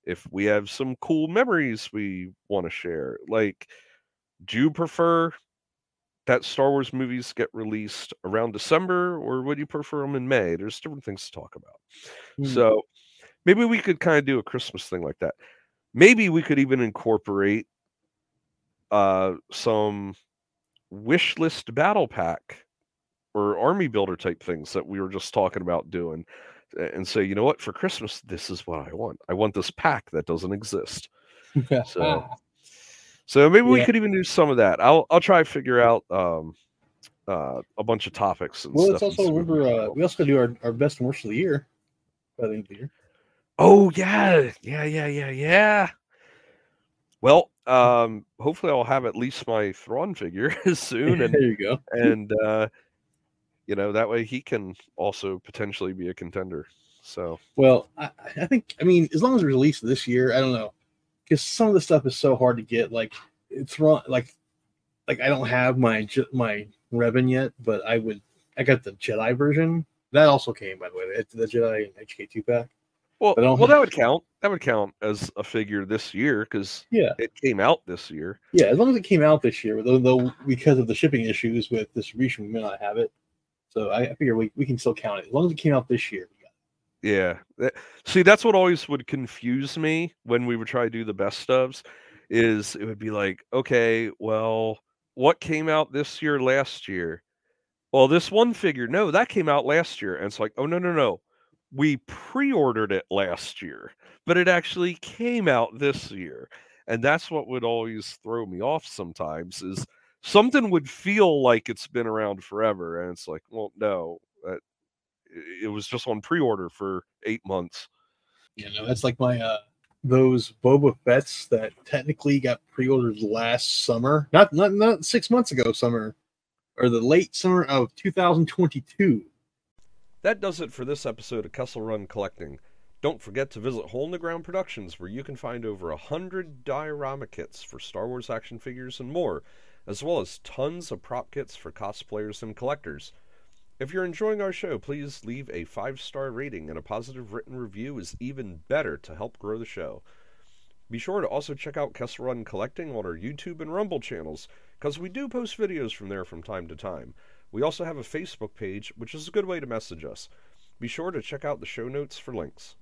if we have some cool memories we want to share. Like, do you prefer that Star Wars movies get released around December, or would you prefer them in May? There's different things to talk about. Mm. So maybe we could kind of do a Christmas thing like that. Maybe we could even incorporate uh, some wish list battle pack or army builder type things that we were just talking about doing and say, you know what, for Christmas, this is what I want. I want this pack that doesn't exist. so, so maybe yeah. we could even do some of that. I'll I'll try to figure out um, uh, a bunch of topics. well, let's also remember uh, we also do our, our best and worst of the year by the end of the year. Oh yeah, yeah, yeah, yeah, yeah. Well, um, hopefully I'll have at least my Thrawn figure soon, and there you go. and uh, you know that way he can also potentially be a contender so well i, I think i mean as long as it's released this year i don't know because some of the stuff is so hard to get like it's wrong like like i don't have my my Revan yet but i would i got the jedi version that also came by the way it's the jedi hk2 pack well, well, have... that would count. That would count as a figure this year because yeah, it came out this year. Yeah, as long as it came out this year, though, though because of the shipping issues with distribution, we may not have it. So I figure we, we can still count it as long as it came out this year. Yeah. See, that's what always would confuse me when we would try to do the best ofs is it would be like, okay, well, what came out this year last year? Well, this one figure, no, that came out last year. And it's like, oh no, no, no. We pre-ordered it last year, but it actually came out this year. And that's what would always throw me off sometimes is something would feel like it's been around forever and it's like well no it was just on pre-order for eight months. You know that's like my uh those boba fett's that technically got pre-ordered last summer not not not six months ago summer or the late summer of 2022 that does it for this episode of Kessel Run Collecting. Don't forget to visit Hole in the Ground Productions, where you can find over a hundred diorama kits for Star Wars action figures and more as well as tons of prop kits for cosplayers and collectors. If you're enjoying our show, please leave a five star rating and a positive written review is even better to help grow the show. Be sure to also check out Kessel Run Collecting on our YouTube and Rumble channels, because we do post videos from there from time to time. We also have a Facebook page, which is a good way to message us. Be sure to check out the show notes for links.